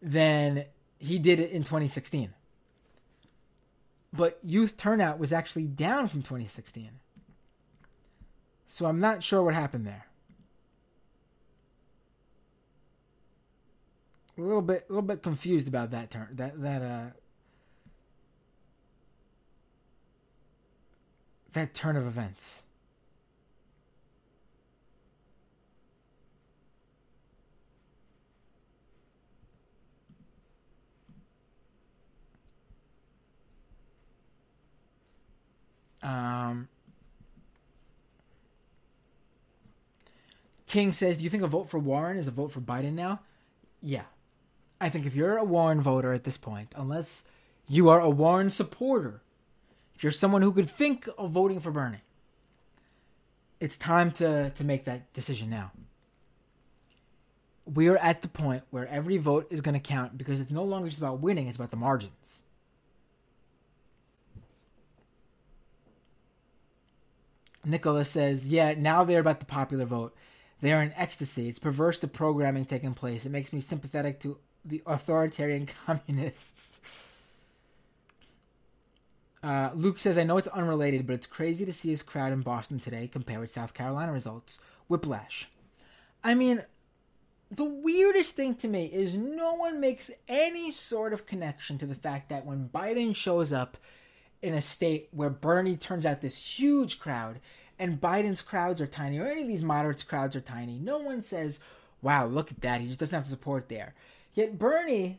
than he did it in 2016. But youth turnout was actually down from 2016. So I'm not sure what happened there. A little bit, a little bit confused about that turn. That that uh. That turn of events. Um, King says, "Do you think a vote for Warren is a vote for Biden now?" Yeah, I think if you're a Warren voter at this point, unless you are a Warren supporter, if you're someone who could think of voting for Bernie, it's time to to make that decision now. We are at the point where every vote is going to count because it's no longer just about winning; it's about the margins. Nicholas says, "Yeah, now they're about the popular vote. They are in ecstasy. It's perverse the programming taking place. It makes me sympathetic to the authoritarian *laughs* communists." Uh, Luke says, "I know it's unrelated, but it's crazy to see his crowd in Boston today compare with South Carolina results. Whiplash. I mean." The weirdest thing to me is no one makes any sort of connection to the fact that when Biden shows up in a state where Bernie turns out this huge crowd and Biden's crowds are tiny, or any of these moderates' crowds are tiny, no one says, wow, look at that. He just doesn't have support there. Yet Bernie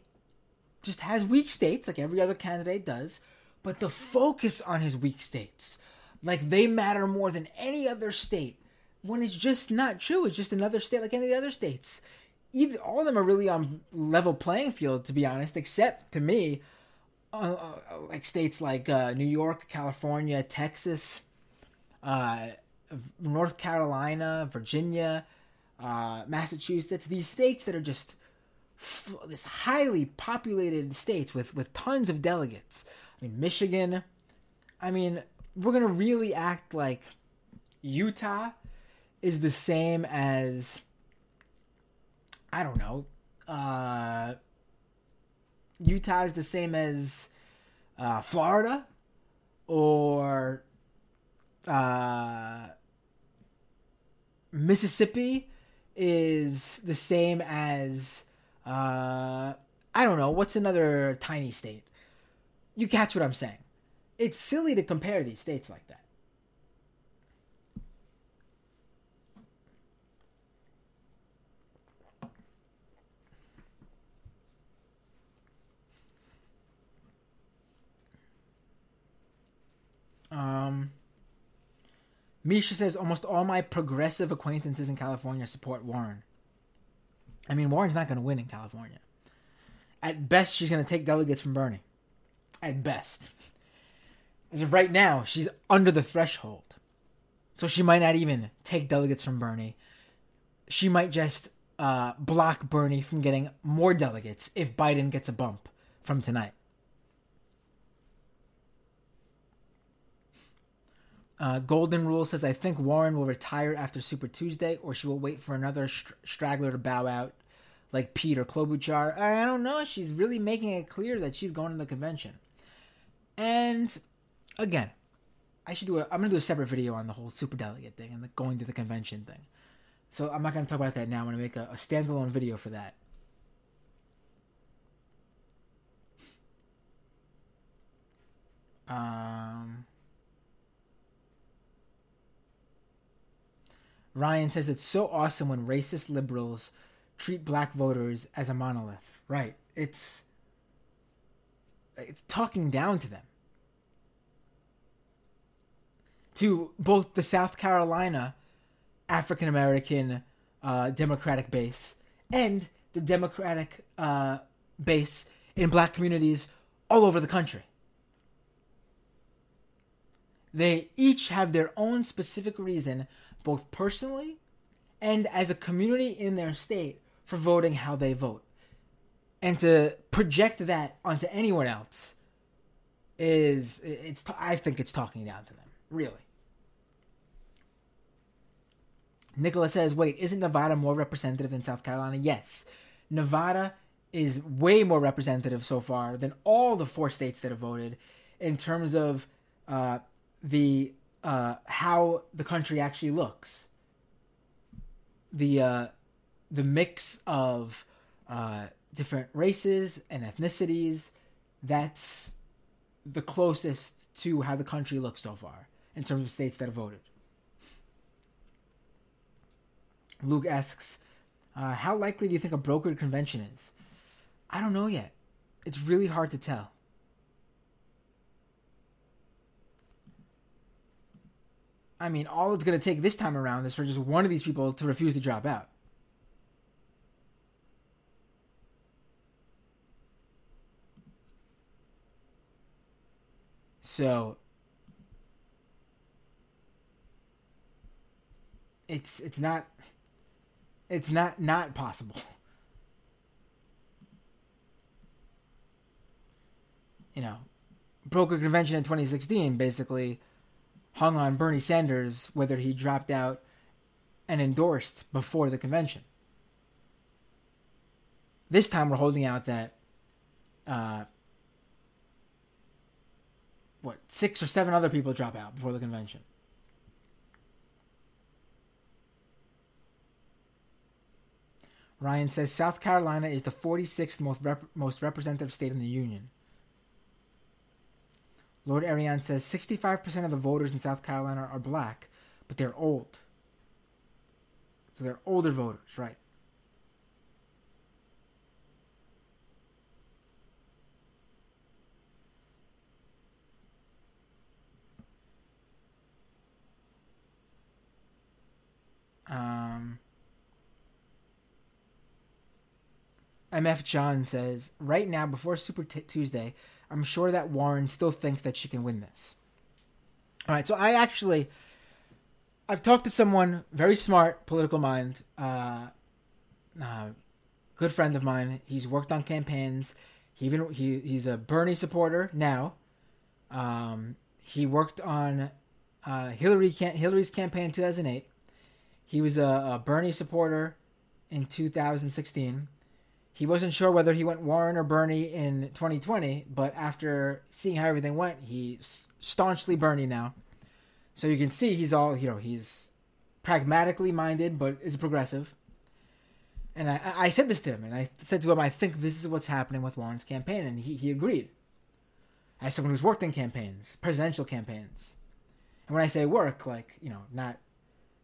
just has weak states, like every other candidate does, but the focus on his weak states, like they matter more than any other state, when it's just not true. It's just another state like any of the other states. Either, all of them are really on level playing field, to be honest, except to me, uh, uh, like states like uh, New York, California, Texas, uh, North Carolina, Virginia, uh, Massachusetts. These states that are just f- this highly populated states with with tons of delegates. I mean, Michigan. I mean, we're gonna really act like Utah is the same as I don't know. Utah is the same as uh, Florida or uh, Mississippi is the same as uh, I don't know what's another tiny state. You catch what I'm saying? It's silly to compare these states like that. Um, Misha says almost all my progressive acquaintances in California support Warren. I mean, Warren's not going to win in California. At best, she's going to take delegates from Bernie. At best. As of right now, she's under the threshold. So she might not even take delegates from Bernie. She might just uh, block Bernie from getting more delegates if Biden gets a bump from tonight. Uh, Golden Rule says, I think Warren will retire after Super Tuesday, or she will wait for another str- straggler to bow out like Pete or Klobuchar. I don't know. She's really making it clear that she's going to the convention. And again, I should do a. I'm gonna do a separate video on the whole super delegate thing and the going to the convention thing. So I'm not gonna talk about that now. I'm gonna make a, a standalone video for that. Um. Ryan says it's so awesome when racist liberals treat black voters as a monolith. Right. It's it's talking down to them. To both the South Carolina African American uh, Democratic base and the Democratic uh, base in black communities all over the country. They each have their own specific reason, both personally and as a community in their state, for voting how they vote. And to project that onto anyone else is it's I think it's talking down to them, really. Nicholas says, "Wait, isn't Nevada more representative than South Carolina?" Yes. Nevada is way more representative so far than all the four states that have voted in terms of uh, the uh, how the country actually looks. The uh, the mix of uh, different races and ethnicities, that's the closest to how the country looks so far in terms of states that have voted. Luke asks, uh, "How likely do you think a brokered convention is?" I don't know yet. It's really hard to tell. I mean, all it's going to take this time around is for just one of these people to refuse to drop out. So it's it's not it's not not possible. *laughs* You know, broker convention in 2016 basically hung on Bernie Sanders whether he dropped out and endorsed before the convention. This time we're holding out that uh, what six or seven other people drop out before the convention. Ryan says South Carolina is the 46th most rep- most representative state in the union. Lord Ariane says 65% of the voters in South Carolina are black, but they're old. So they're older voters, right? Um, MF John says, right now, before Super T- Tuesday, I'm sure that Warren still thinks that she can win this. All right, so I actually, I've talked to someone very smart, political mind, uh, uh, good friend of mine. He's worked on campaigns. He even he he's a Bernie supporter now. Um, he worked on uh, Hillary Hillary's campaign in 2008. He was a, a Bernie supporter in 2016. He wasn't sure whether he went Warren or Bernie in 2020, but after seeing how everything went, he's staunchly Bernie now. So you can see he's all, you know, he's pragmatically minded, but is progressive. And I, I said this to him, and I said to him, I think this is what's happening with Warren's campaign, and he, he agreed. As someone who's worked in campaigns, presidential campaigns. And when I say work, like, you know, not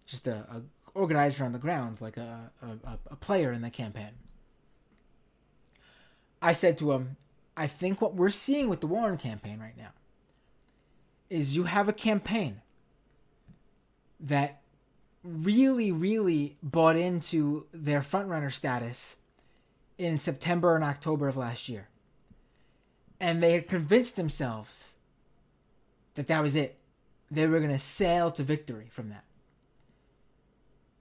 just a, a organizer on the ground, like a, a, a player in the campaign. I said to him, I think what we're seeing with the Warren campaign right now is you have a campaign that really, really bought into their frontrunner status in September and October of last year. And they had convinced themselves that that was it. They were going to sail to victory from that.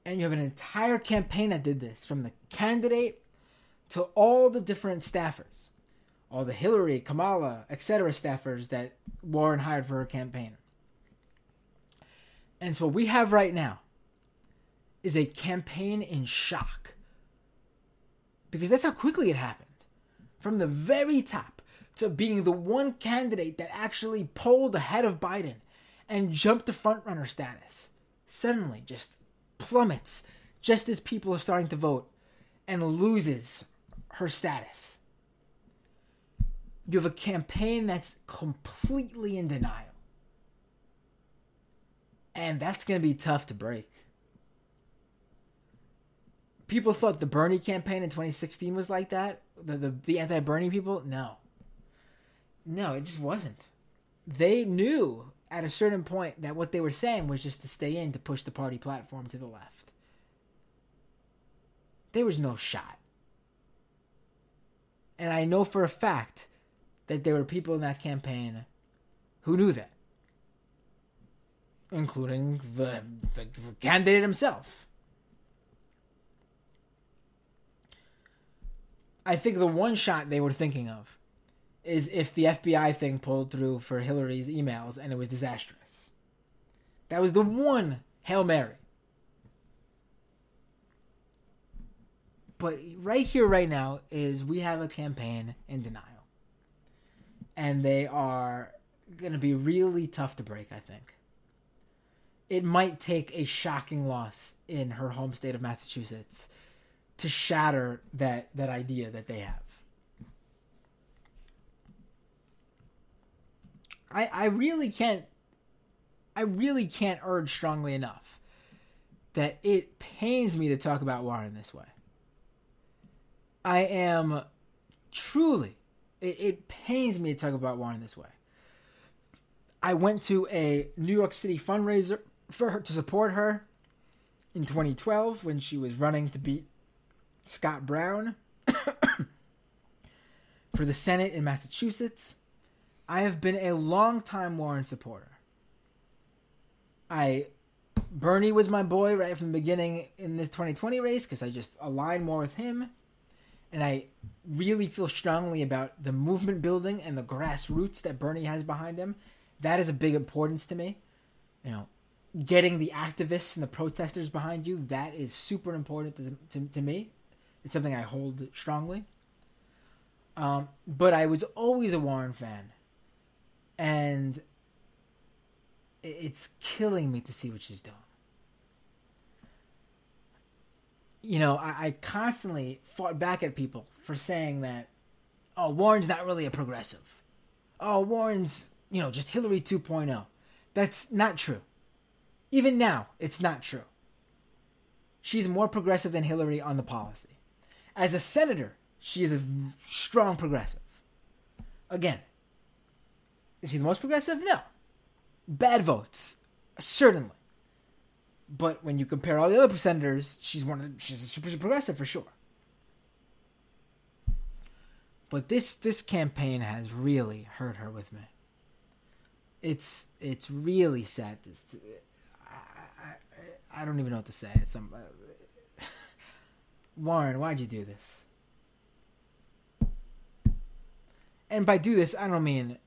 And you have an entire campaign that did this from the candidate to all the different staffers, all the Hillary, Kamala, etc. staffers that Warren hired for her campaign. And so what we have right now is a campaign in shock. Because that's how quickly it happened. From the very top to being the one candidate that actually polled ahead of Biden and jumped to frontrunner status. Suddenly just plummets just as people are starting to vote and loses her status. You have a campaign that's completely in denial. And that's going to be tough to break. People thought the Bernie campaign in 2016 was like that. The, the, the anti Bernie people? No. No, it just wasn't. They knew at a certain point that what they were saying was just to stay in to push the party platform to the left. There was no shot. And I know for a fact that there were people in that campaign who knew that, including the, the candidate himself. I think the one shot they were thinking of is if the FBI thing pulled through for Hillary's emails and it was disastrous. That was the one Hail Mary. But right here, right now, is we have a campaign in denial. And they are going to be really tough to break, I think. It might take a shocking loss in her home state of Massachusetts to shatter that, that idea that they have. I, I really can't I really can't urge strongly enough that it pains me to talk about Warren this way. I am truly it, it pains me to talk about Warren this way. I went to a New York City fundraiser for her to support her in 2012 when she was running to beat Scott Brown *coughs* for the Senate in Massachusetts. I have been a long-time Warren supporter. I Bernie was my boy right from the beginning in this 2020 race because I just align more with him. And I really feel strongly about the movement building and the grassroots that Bernie has behind him. That is a big importance to me. You know, getting the activists and the protesters behind you, that is super important to, to, to me. It's something I hold strongly. Um, but I was always a Warren fan and it's killing me to see what she's doing. You know, I, I constantly fought back at people for saying that, oh, Warren's not really a progressive. Oh, Warren's, you know, just Hillary 2.0. That's not true. Even now, it's not true. She's more progressive than Hillary on the policy. As a senator, she is a strong progressive. Again, is he the most progressive? No. Bad votes, certainly. But when you compare all the other senators, she's one of the, she's a super super progressive for sure. But this this campaign has really hurt her with me. It's it's really sad. This, I, I, I don't even know what to say. It's some *laughs* uh, Warren, why'd you do this? And by do this, I don't mean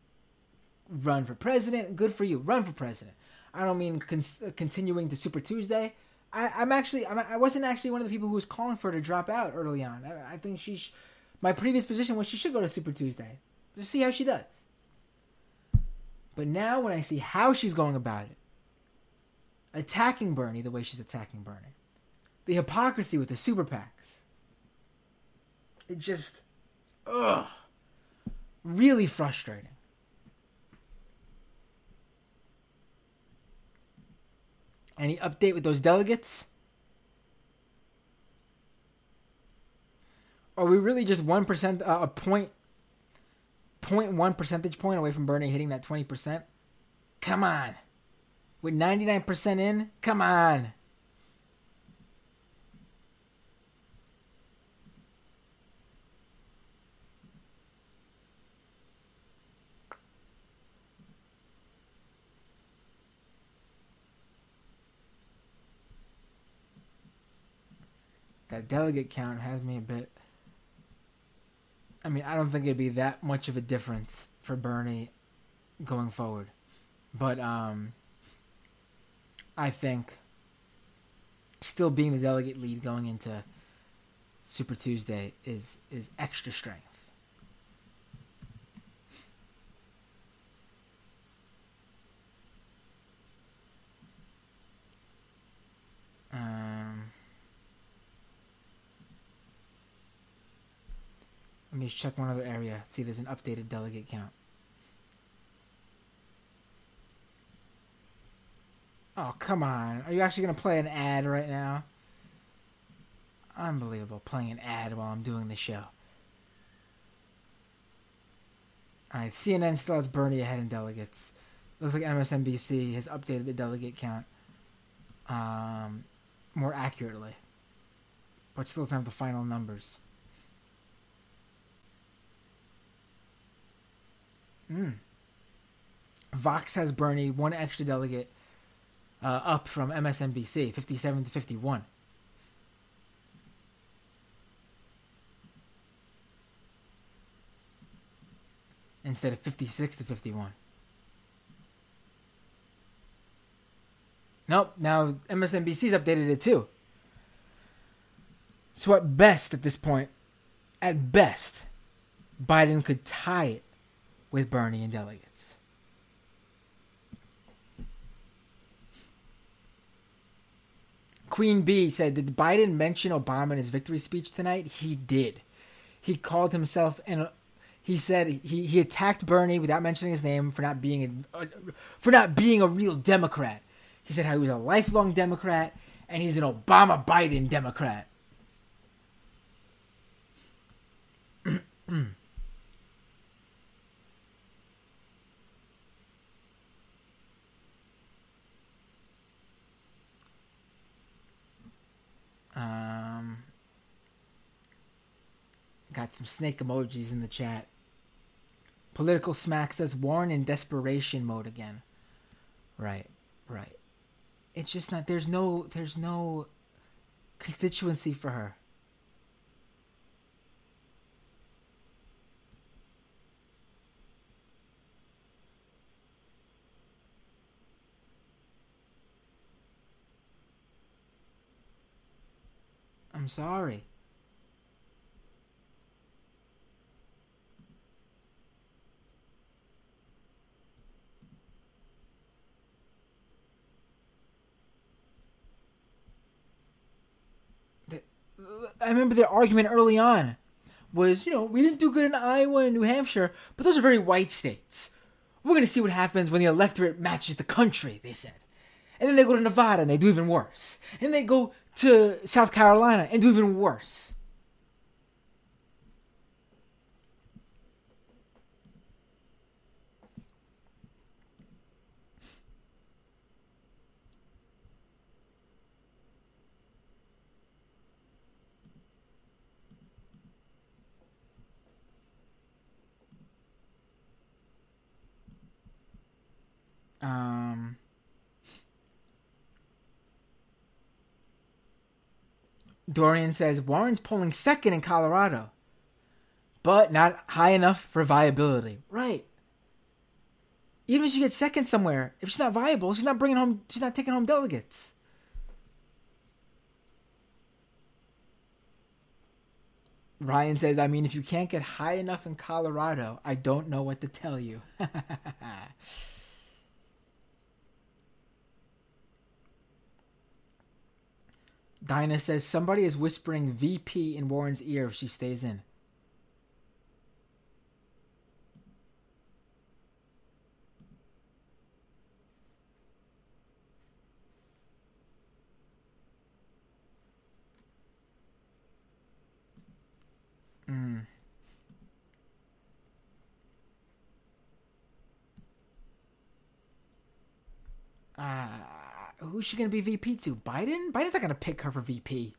run for president. Good for you. Run for president. I don't mean con- continuing to Super Tuesday. I, am actually I'm, I was not actually one of the people who was calling for her to drop out early on. I, I think she, sh- my previous position was she should go to Super Tuesday to see how she does. But now when I see how she's going about it, attacking Bernie the way she's attacking Bernie, the hypocrisy with the super PACs, it just, ugh, really frustrating. Any update with those delegates? Are we really just one percent, uh, a point, point one percentage point away from Bernie hitting that twenty percent? Come on, with ninety nine percent in, come on. That delegate count has me a bit. I mean, I don't think it'd be that much of a difference for Bernie going forward, but um, I think still being the delegate lead going into Super Tuesday is is extra strength. Um, let me just check one other area. See if there's an updated delegate count. Oh, come on. Are you actually going to play an ad right now? Unbelievable. Playing an ad while I'm doing the show. Alright, CNN still has Bernie ahead in delegates. Looks like MSNBC has updated the delegate count um, more accurately, but still doesn't have the final numbers. Mm. Vox has Bernie one extra delegate uh, up from MSNBC, 57 to 51. Instead of 56 to 51. Nope, now MSNBC's updated it too. So at best, at this point, at best, Biden could tie it with Bernie and delegates. Queen B said, Did Biden mention Obama in his victory speech tonight? He did. He called himself and he said he, he attacked Bernie without mentioning his name for not being a, for not being a real Democrat. He said how he was a lifelong Democrat and he's an Obama Biden Democrat. *clears throat* Um, got some snake emojis in the chat. Political smack says Warren in desperation mode again. Right, right. It's just not. There's no. There's no constituency for her. I'm sorry. I remember their argument early on was, you know, we didn't do good in Iowa and New Hampshire, but those are very white states. We're going to see what happens when the electorate matches the country, they said. And then they go to Nevada and they do even worse. And they go to South Carolina and do even worse. Um, Dorian says Warren's polling second in Colorado, but not high enough for viability. Right. Even if she gets second somewhere, if she's not viable, she's not bringing home. She's not taking home delegates. Ryan says, I mean, if you can't get high enough in Colorado, I don't know what to tell you. *laughs* Dinah says somebody is whispering VP in Warren's ear if she stays in. Who's she going to be VP to? Biden? Biden's not going to pick her for VP.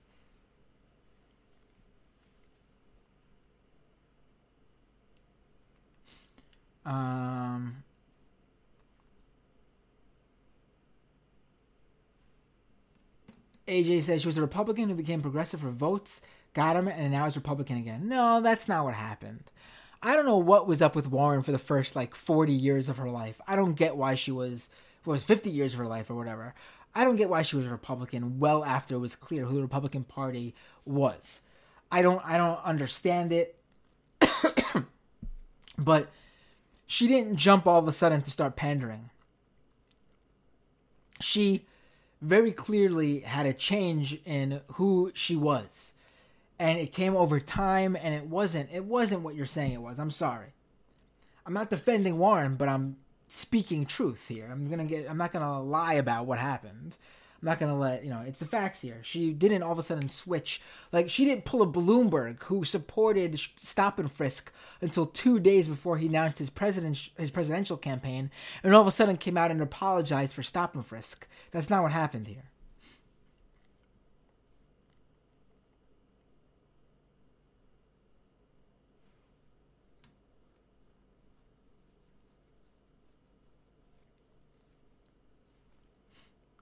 Um, AJ says she was a Republican who became progressive for votes, got him, and now is Republican again. No, that's not what happened. I don't know what was up with Warren for the first like 40 years of her life. I don't get why she was was 50 years of her life or whatever. I don't get why she was a Republican well after it was clear who the Republican Party was. I don't I don't understand it. *coughs* but she didn't jump all of a sudden to start pandering. She very clearly had a change in who she was. And it came over time and it wasn't it wasn't what you're saying it was. I'm sorry. I'm not defending Warren, but I'm speaking truth here. I'm to get I'm not to lie about what happened. I'm not gonna let you know. It's the facts here. She didn't all of a sudden switch. Like she didn't pull a Bloomberg who supported stop and frisk until two days before he announced his president his presidential campaign, and all of a sudden came out and apologized for stop and frisk. That's not what happened here.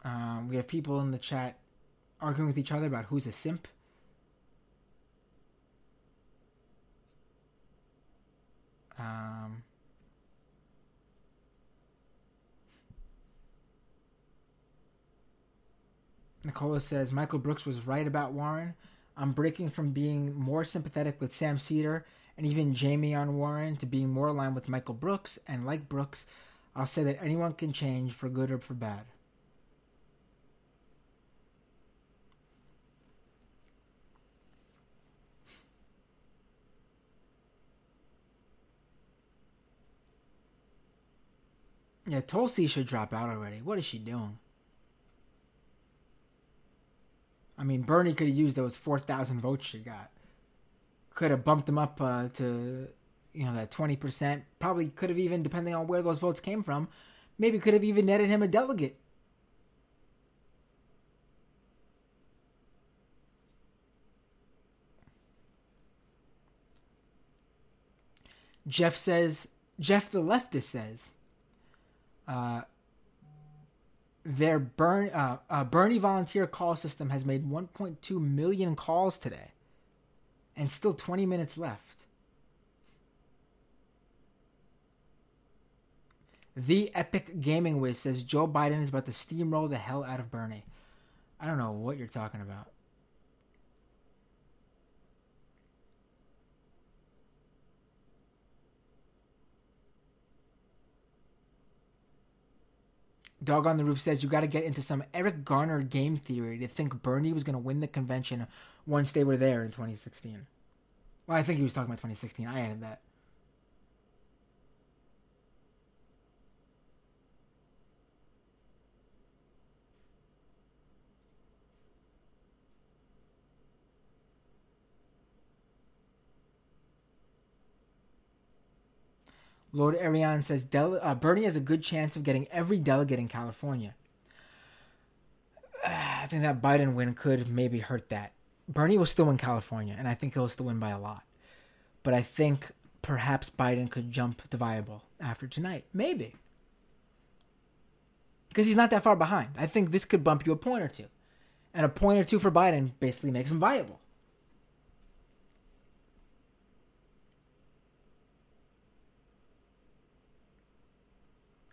Um, we have people in the chat arguing with each other about who's a simp. Um, Nicola says Michael Brooks was right about Warren. I'm breaking from being more sympathetic with Sam Seder and even Jamie on Warren to being more aligned with Michael Brooks. And like Brooks, I'll say that anyone can change for good or for bad. Yeah, Tulsi should drop out already. What is she doing? I mean, Bernie could have used those 4,000 votes she got. Could have bumped them up uh, to, you know, that 20%. Probably could have even, depending on where those votes came from, maybe could have even netted him a delegate. Jeff says, Jeff the leftist says, uh, their burn uh, uh, Bernie volunteer call system has made 1.2 million calls today, and still 20 minutes left. The Epic Gaming Wiz says Joe Biden is about to steamroll the hell out of Bernie. I don't know what you're talking about. Dog on the Roof says you got to get into some Eric Garner game theory to think Bernie was going to win the convention once they were there in 2016. Well, I think he was talking about 2016. I added that. Lord Ariane says Del- uh, Bernie has a good chance of getting every delegate in California. *sighs* I think that Biden win could maybe hurt that. Bernie will still win California, and I think he'll still win by a lot. But I think perhaps Biden could jump the viable after tonight. Maybe. Because he's not that far behind. I think this could bump you a point or two. And a point or two for Biden basically makes him viable.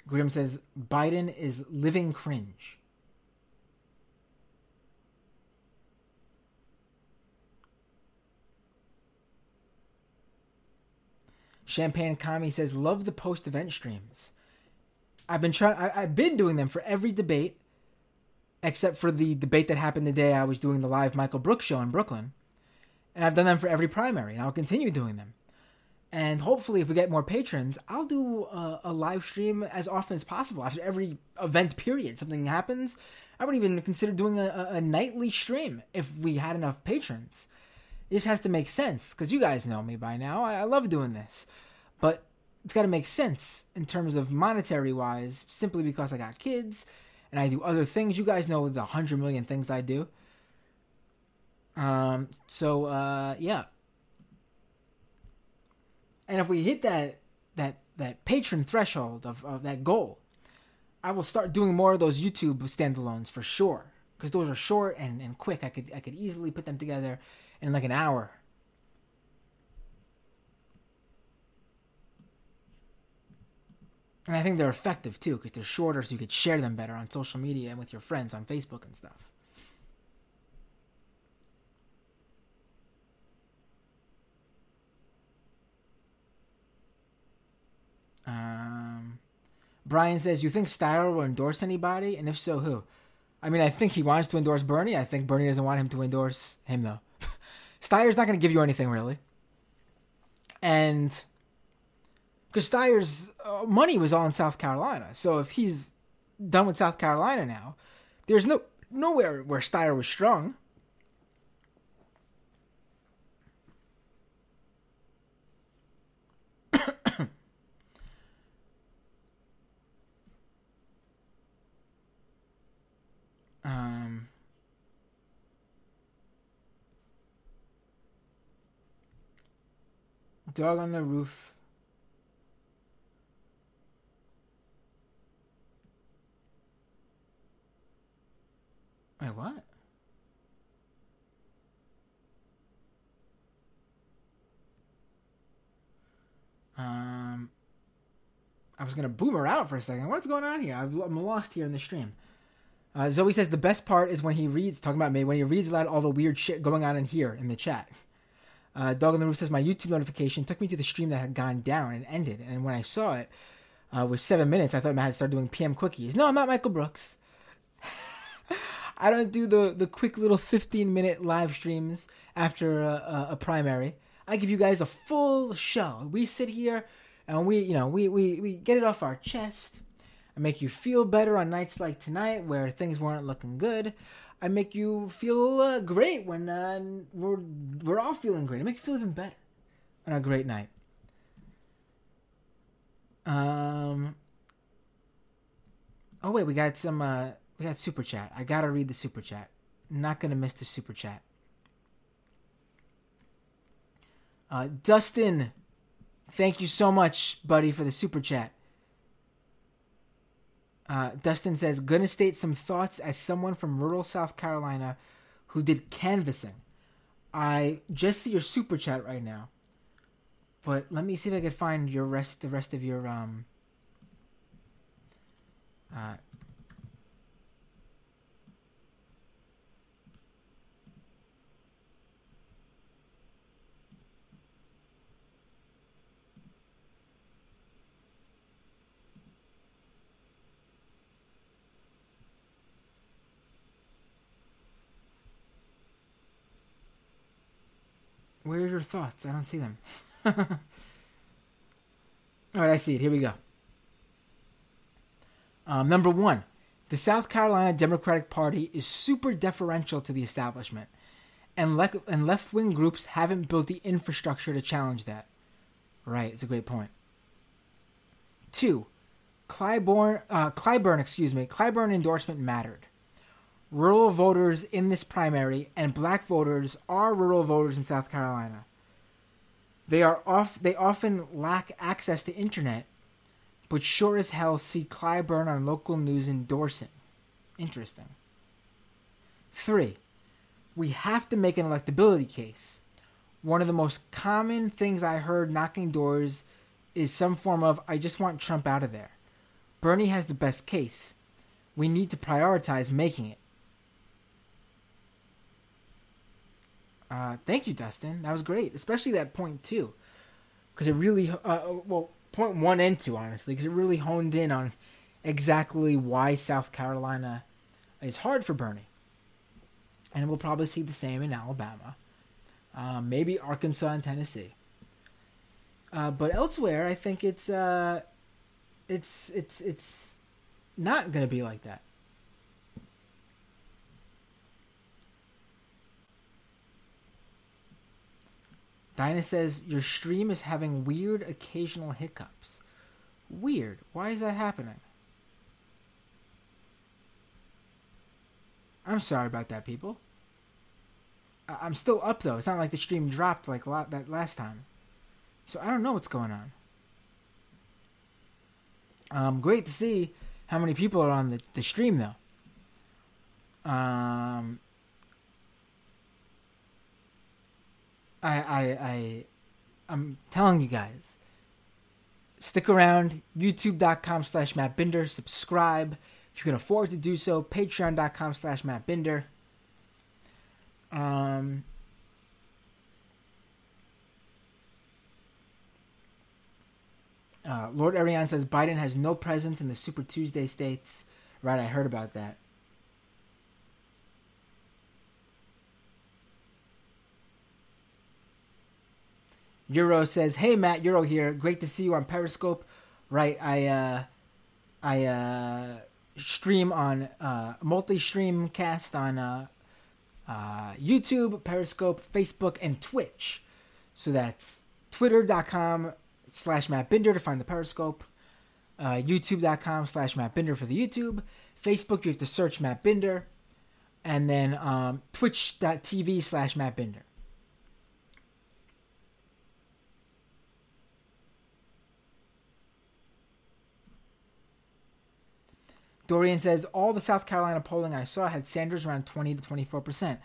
Grim says Biden is living cringe. Champagne Kami says love the post event streams. I've been trying. I've been doing them for every debate, except for the debate that happened the day I was doing the live Michael Brooks show in Brooklyn, and I've done them for every primary, and I'll continue doing them. And hopefully, if we get more patrons, I'll do a, a, live stream as often as possible after every event period. Something happens, I would even consider doing a, a nightly stream if we had enough patrons. It just has to make sense because you guys know me by now. I, I love doing this, but it's got to make sense in terms of monetary wise. Simply because I got kids and I do other things. You guys know the hundred million things I do. Um. So, uh, yeah and if we hit that that that patron threshold of, of that goal, I will start doing more of those YouTube standalones for sure. Because those are short and, and quick. I could I could easily put them together in like an hour. And I think they're effective too, because they're shorter, so you could share them better on social media and with your friends on Facebook and stuff. Brian says, "You think Steyer will endorse anybody, and if so, who?" I mean, I think he wants to endorse Bernie. I think Bernie doesn't want him to endorse him, though. *laughs* Steyer's not going to give you anything really, and because Steyer's uh, money was all in South Carolina, so if he's done with South Carolina now, there's no nowhere where Steyer was strong. Um, dog on the roof. Wait, what? Um, I was gonna boom her out for a second. What's going on here? I've, I'm lost here in the stream. Uh, Zoe says the best part is when he reads, talking about me, when he reads aloud all the weird shit going on in here in the chat. Uh, Dog on the Roof says my YouTube notification took me to the stream that had gone down and ended, and when I saw it uh, was seven minutes, I thought I had started doing PM quickies. No, I'm not Michael Brooks. *laughs* I don't do the the quick little 15 minute live streams after a, a, primary. I give you guys a full show. We sit here and we, you know, we, we, we get it off our chest. I make you feel better on nights like tonight where things weren't looking good. I make you feel uh, great when uh, we're we're all feeling great. I make you feel even better on a great night. Um. Oh wait, we got some. Uh, we got super chat. I gotta read the super chat. Not gonna miss the super chat. Uh, Dustin, thank you so much, buddy, for the super chat. Uh, Dustin says, gonna state some thoughts as someone from rural South Carolina who did canvassing. I just see your super chat right now, but let me see if I can find your rest, the rest of your um. Uh, Where are your thoughts? I don't see them. *laughs* All right, I see it. Here we go. Um, number one, the South Carolina Democratic Party is super deferential to the establishment, and, le- and left wing groups haven't built the infrastructure to challenge that. Right, it's a great point. Two, Clyburn, uh, Clyburn, excuse me, Clyburn endorsement mattered rural voters in this primary and black voters are rural voters in South Carolina. They are off they often lack access to internet, but sure as hell see Clyburn on local news endorsing. Interesting. Three, we have to make an electability case. One of the most common things I heard knocking doors is some form of I just want Trump out of there. Bernie has the best case. We need to prioritize making it. Uh, thank you, Dustin. That was great, especially that point two, because it really, uh, well, point one and two, honestly, because it really honed in on exactly why South Carolina is hard for Bernie, and we'll probably see the same in Alabama, uh, maybe Arkansas and Tennessee. Uh, but elsewhere, I think it's uh, it's it's it's not going to be like that. Dinah says your stream is having weird occasional hiccups. Weird. Why is that happening? I'm sorry about that, people. I- am still up though. It's not like the stream dropped like la- that last time. So I don't know what's going on. Um, great to see how many people are on the, the stream though. Um, I, I, I, I'm telling you guys, stick around. YouTube.com slash Matt Binder. Subscribe if you can afford to do so. Patreon.com slash Matt Binder. Um, Uh, Lord Ariane says Biden has no presence in the Super Tuesday states. Right, I heard about that. Euro says, "Hey Matt, Euro here. Great to see you on Periscope. Right, I uh, I uh, stream on uh, multi-stream cast on uh, uh, YouTube, Periscope, Facebook, and Twitch. So that's twitter.com slash Matt Binder to find the Periscope, uh, youtube.com slash Matt Binder for the YouTube, Facebook, you have to search Matt Binder, and then um, twitch.tv slash Matt Dorian says all the South Carolina polling I saw had Sanders around 20 to 24 percent.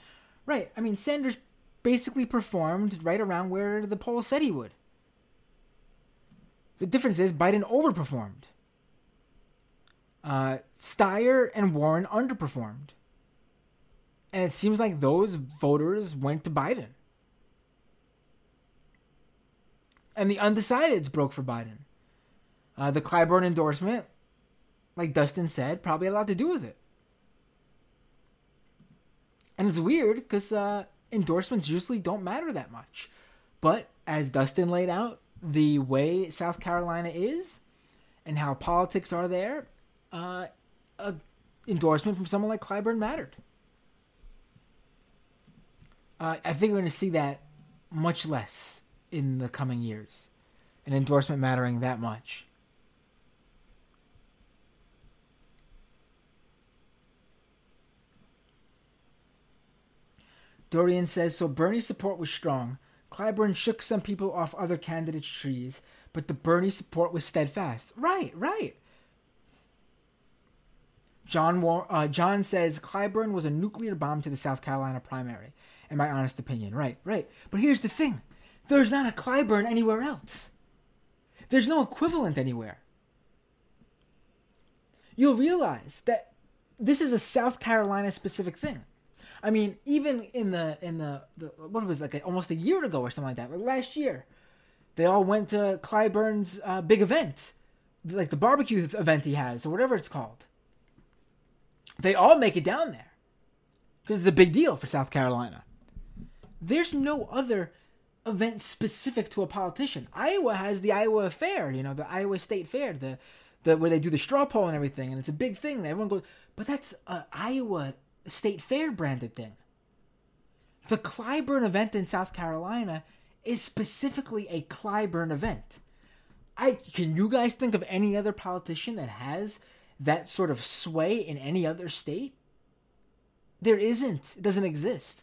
Right. I mean, Sanders basically performed right around where the poll said he would. The difference is Biden overperformed. Uh, Steyer and Warren underperformed. And it seems like those voters went to Biden. And the undecideds broke for Biden. Uh, the Clyburn endorsement, like Dustin said, probably a lot to do with it. And it's weird because uh, endorsements usually don't matter that much. But as Dustin laid out, the way South Carolina is and how politics are there, uh, a endorsement from someone like Clyburn mattered. Uh, I think we're going to see that much less in the coming years. An endorsement mattering that much. Dorian says so Bernie's support was strong. Clyburn shook some people off other candidates' trees, but the Bernie support was steadfast. Right, right. John War- uh, John says Clyburn was a nuclear bomb to the South Carolina primary, in my honest opinion. Right, right. But here's the thing there's not a Clyburn anywhere else, there's no equivalent anywhere. You'll realize that this is a South Carolina specific thing. I mean, even in the in the, the what was it, like almost a year ago or something like that, like last year, they all went to Clyburn's uh, big event, like the barbecue event he has or whatever it's called. They all make it down there because it's a big deal for South Carolina. There's no other event specific to a politician. Iowa has the Iowa Fair, you know, the Iowa State Fair, the the where they do the straw poll and everything, and it's a big thing. Everyone goes, but that's a Iowa state fair branded thing. The Clyburn event in South Carolina is specifically a Clyburn event. I can you guys think of any other politician that has that sort of sway in any other state? There isn't. It doesn't exist.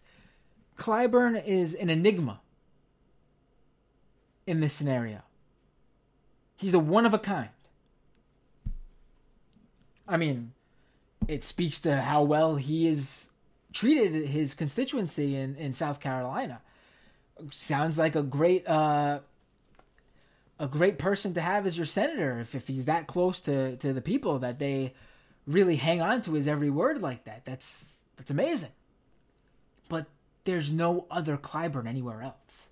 Clyburn is an enigma in this scenario. He's a one of a kind. I mean, it speaks to how well he has treated his constituency in, in South Carolina. Sounds like a great uh, a great person to have as your senator if, if he's that close to, to the people that they really hang on to his every word like that. That's that's amazing. But there's no other Clyburn anywhere else.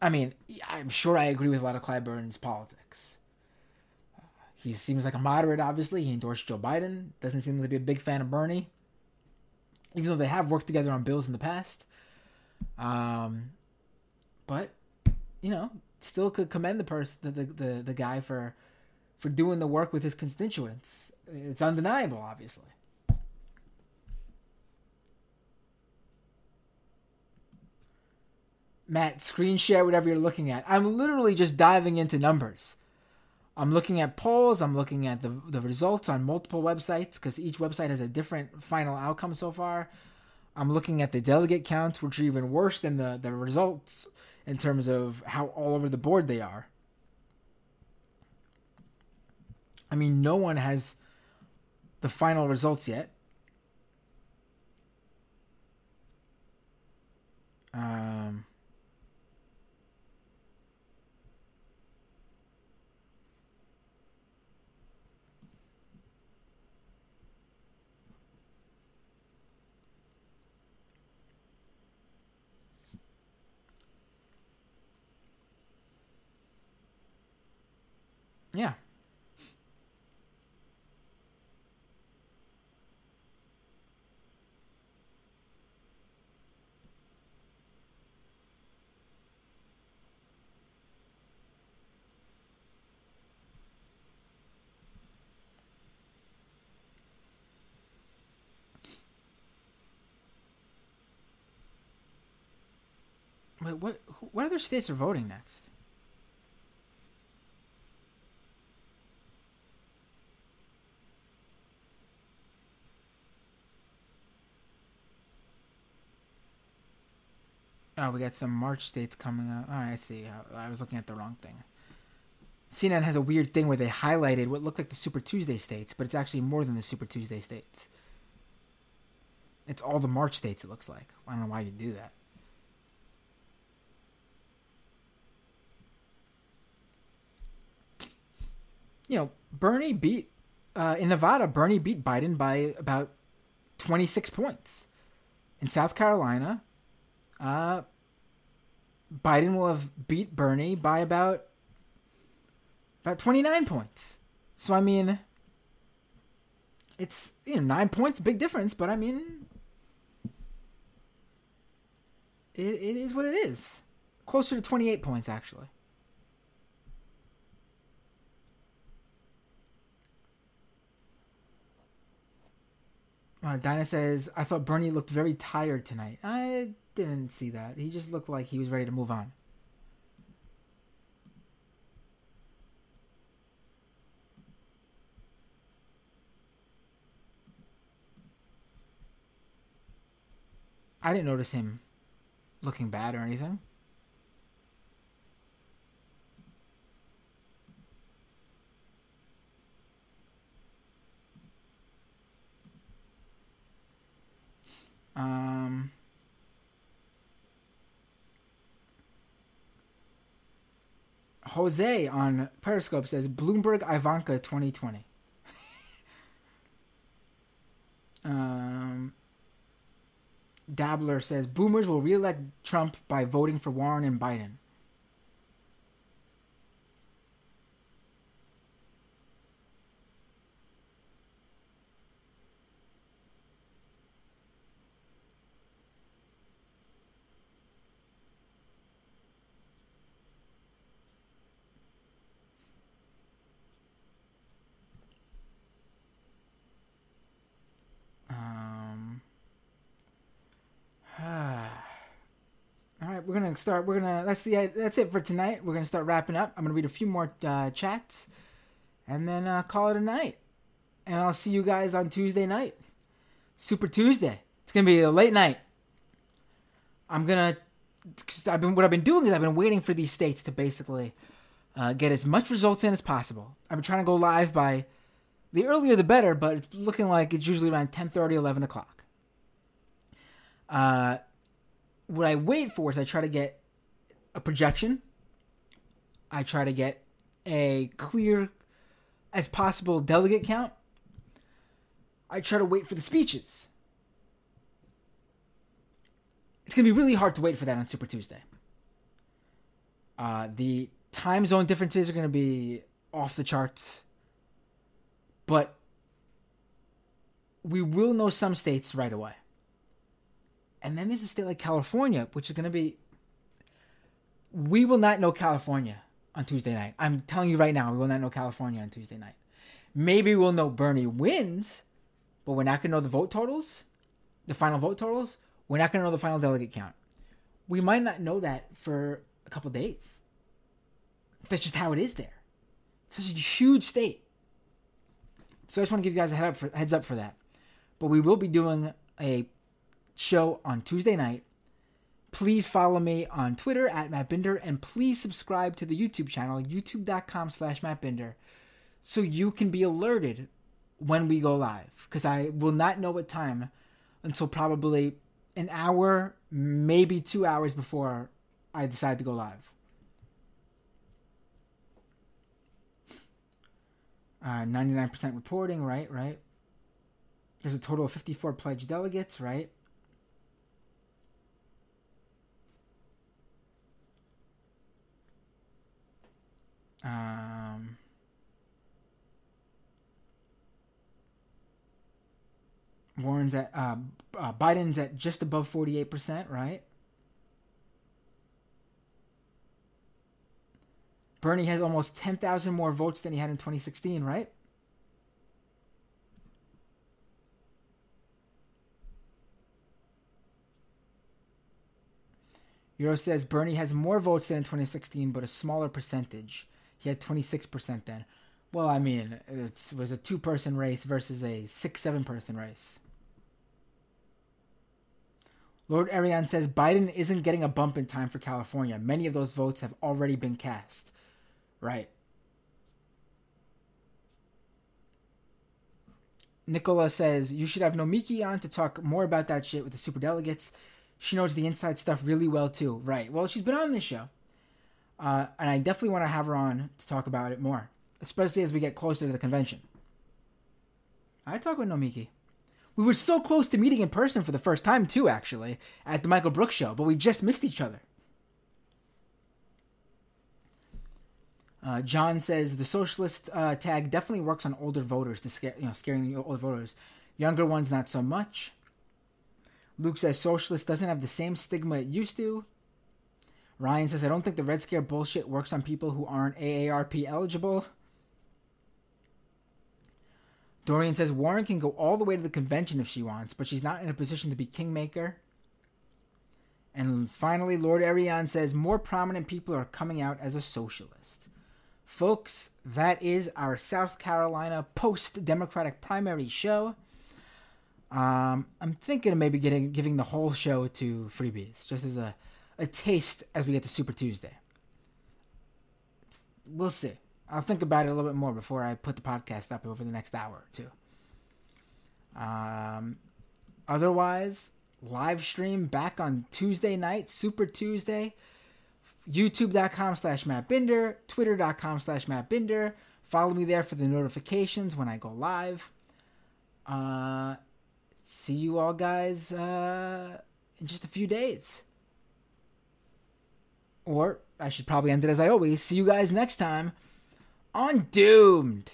I mean, I'm sure I agree with a lot of Clyburn's politics. He seems like a moderate, obviously. He endorsed Joe Biden. Doesn't seem to be a big fan of Bernie, even though they have worked together on bills in the past. Um, but you know, still could commend the person, the, the the the guy for for doing the work with his constituents. It's undeniable, obviously. Matt, screen share whatever you're looking at. I'm literally just diving into numbers. I'm looking at polls. I'm looking at the the results on multiple websites because each website has a different final outcome so far. I'm looking at the delegate counts, which are even worse than the the results in terms of how all over the board they are. I mean, no one has the final results yet. Um, Yeah. Wait, what? What other states are voting next? Oh, we got some March states coming up. I see. I was looking at the wrong thing. CNN has a weird thing where they highlighted what looked like the Super Tuesday states, but it's actually more than the Super Tuesday states. It's all the March states, it looks like. I don't know why you do that. You know, Bernie beat, uh, in Nevada, Bernie beat Biden by about 26 points. In South Carolina, uh, Biden will have beat Bernie by about about 29 points. So I mean, it's you know nine points, big difference, but I mean, it it is what it is. Closer to 28 points actually. Uh, Dinah says, I thought Bernie looked very tired tonight. I didn't see that. He just looked like he was ready to move on. I didn't notice him looking bad or anything. Um, Jose on Periscope says Bloomberg Ivanka 2020. *laughs* um, Dabbler says boomers will reelect Trump by voting for Warren and Biden. we're gonna start. We're gonna. That's the. That's it for tonight. We're gonna start wrapping up. I'm gonna read a few more uh, chats, and then uh, call it a night. And I'll see you guys on Tuesday night, Super Tuesday. It's gonna be a late night. I'm gonna. I've been what I've been doing is I've been waiting for these states to basically uh, get as much results in as possible. I've been trying to go live by the earlier the better, but it's looking like it's usually around 10:30, 11 o'clock. Uh, what I wait for is I try to get a projection. I try to get a clear as possible delegate count. I try to wait for the speeches. It's going to be really hard to wait for that on Super Tuesday. Uh, the time zone differences are going to be off the charts. But we will know some states right away. And then there's a state like California, which is going to be. We will not know California on Tuesday night. I'm telling you right now, we will not know California on Tuesday night. Maybe we'll know Bernie wins, but we're not going to know the vote totals, the final vote totals. We're not going to know the final delegate count. We might not know that for a couple days. That's just how it is there. It's such a huge state. So I just want to give you guys a head up for, heads up for that. But we will be doing a show on Tuesday night. Please follow me on Twitter at Matt Binder and please subscribe to the YouTube channel, youtube.com slash Matt Binder, so you can be alerted when we go live. Because I will not know what time until probably an hour, maybe two hours before I decide to go live. Uh, 99% reporting, right, right. There's a total of 54 pledged delegates, right? Um, Warren's at uh, uh, Biden's at just above forty eight percent, right? Bernie has almost ten thousand more votes than he had in twenty sixteen, right? Euro says Bernie has more votes than in 2016, but a smaller percentage. He had 26% then. Well, I mean, it was a two person race versus a six, seven person race. Lord Ariane says Biden isn't getting a bump in time for California. Many of those votes have already been cast. Right. Nicola says you should have Nomiki on to talk more about that shit with the super delegates. She knows the inside stuff really well too. Right. Well, she's been on this show. Uh, and I definitely want to have her on to talk about it more, especially as we get closer to the convention. I talk with Nomiki. We were so close to meeting in person for the first time too, actually, at the Michael Brooks show, but we just missed each other. Uh, John says the socialist uh, tag definitely works on older voters to scare, you know, scaring older voters. Younger ones, not so much. Luke says socialist doesn't have the same stigma it used to. Ryan says I don't think the Red Scare bullshit works on people who aren't AARP eligible. Dorian says Warren can go all the way to the convention if she wants, but she's not in a position to be kingmaker. And finally, Lord Ariane says more prominent people are coming out as a socialist. Folks, that is our South Carolina post Democratic primary show. Um, I'm thinking of maybe getting giving the whole show to freebies, just as a, a taste as we get to Super Tuesday. We'll see. I'll think about it a little bit more before I put the podcast up over the next hour or two. Um, otherwise, live stream back on Tuesday night, Super Tuesday. YouTube.com slash Matt Binder, Twitter.com slash Matt Binder. Follow me there for the notifications when I go live. Uh, see you all guys uh, in just a few days. Or I should probably end it as I always. See you guys next time on Doomed.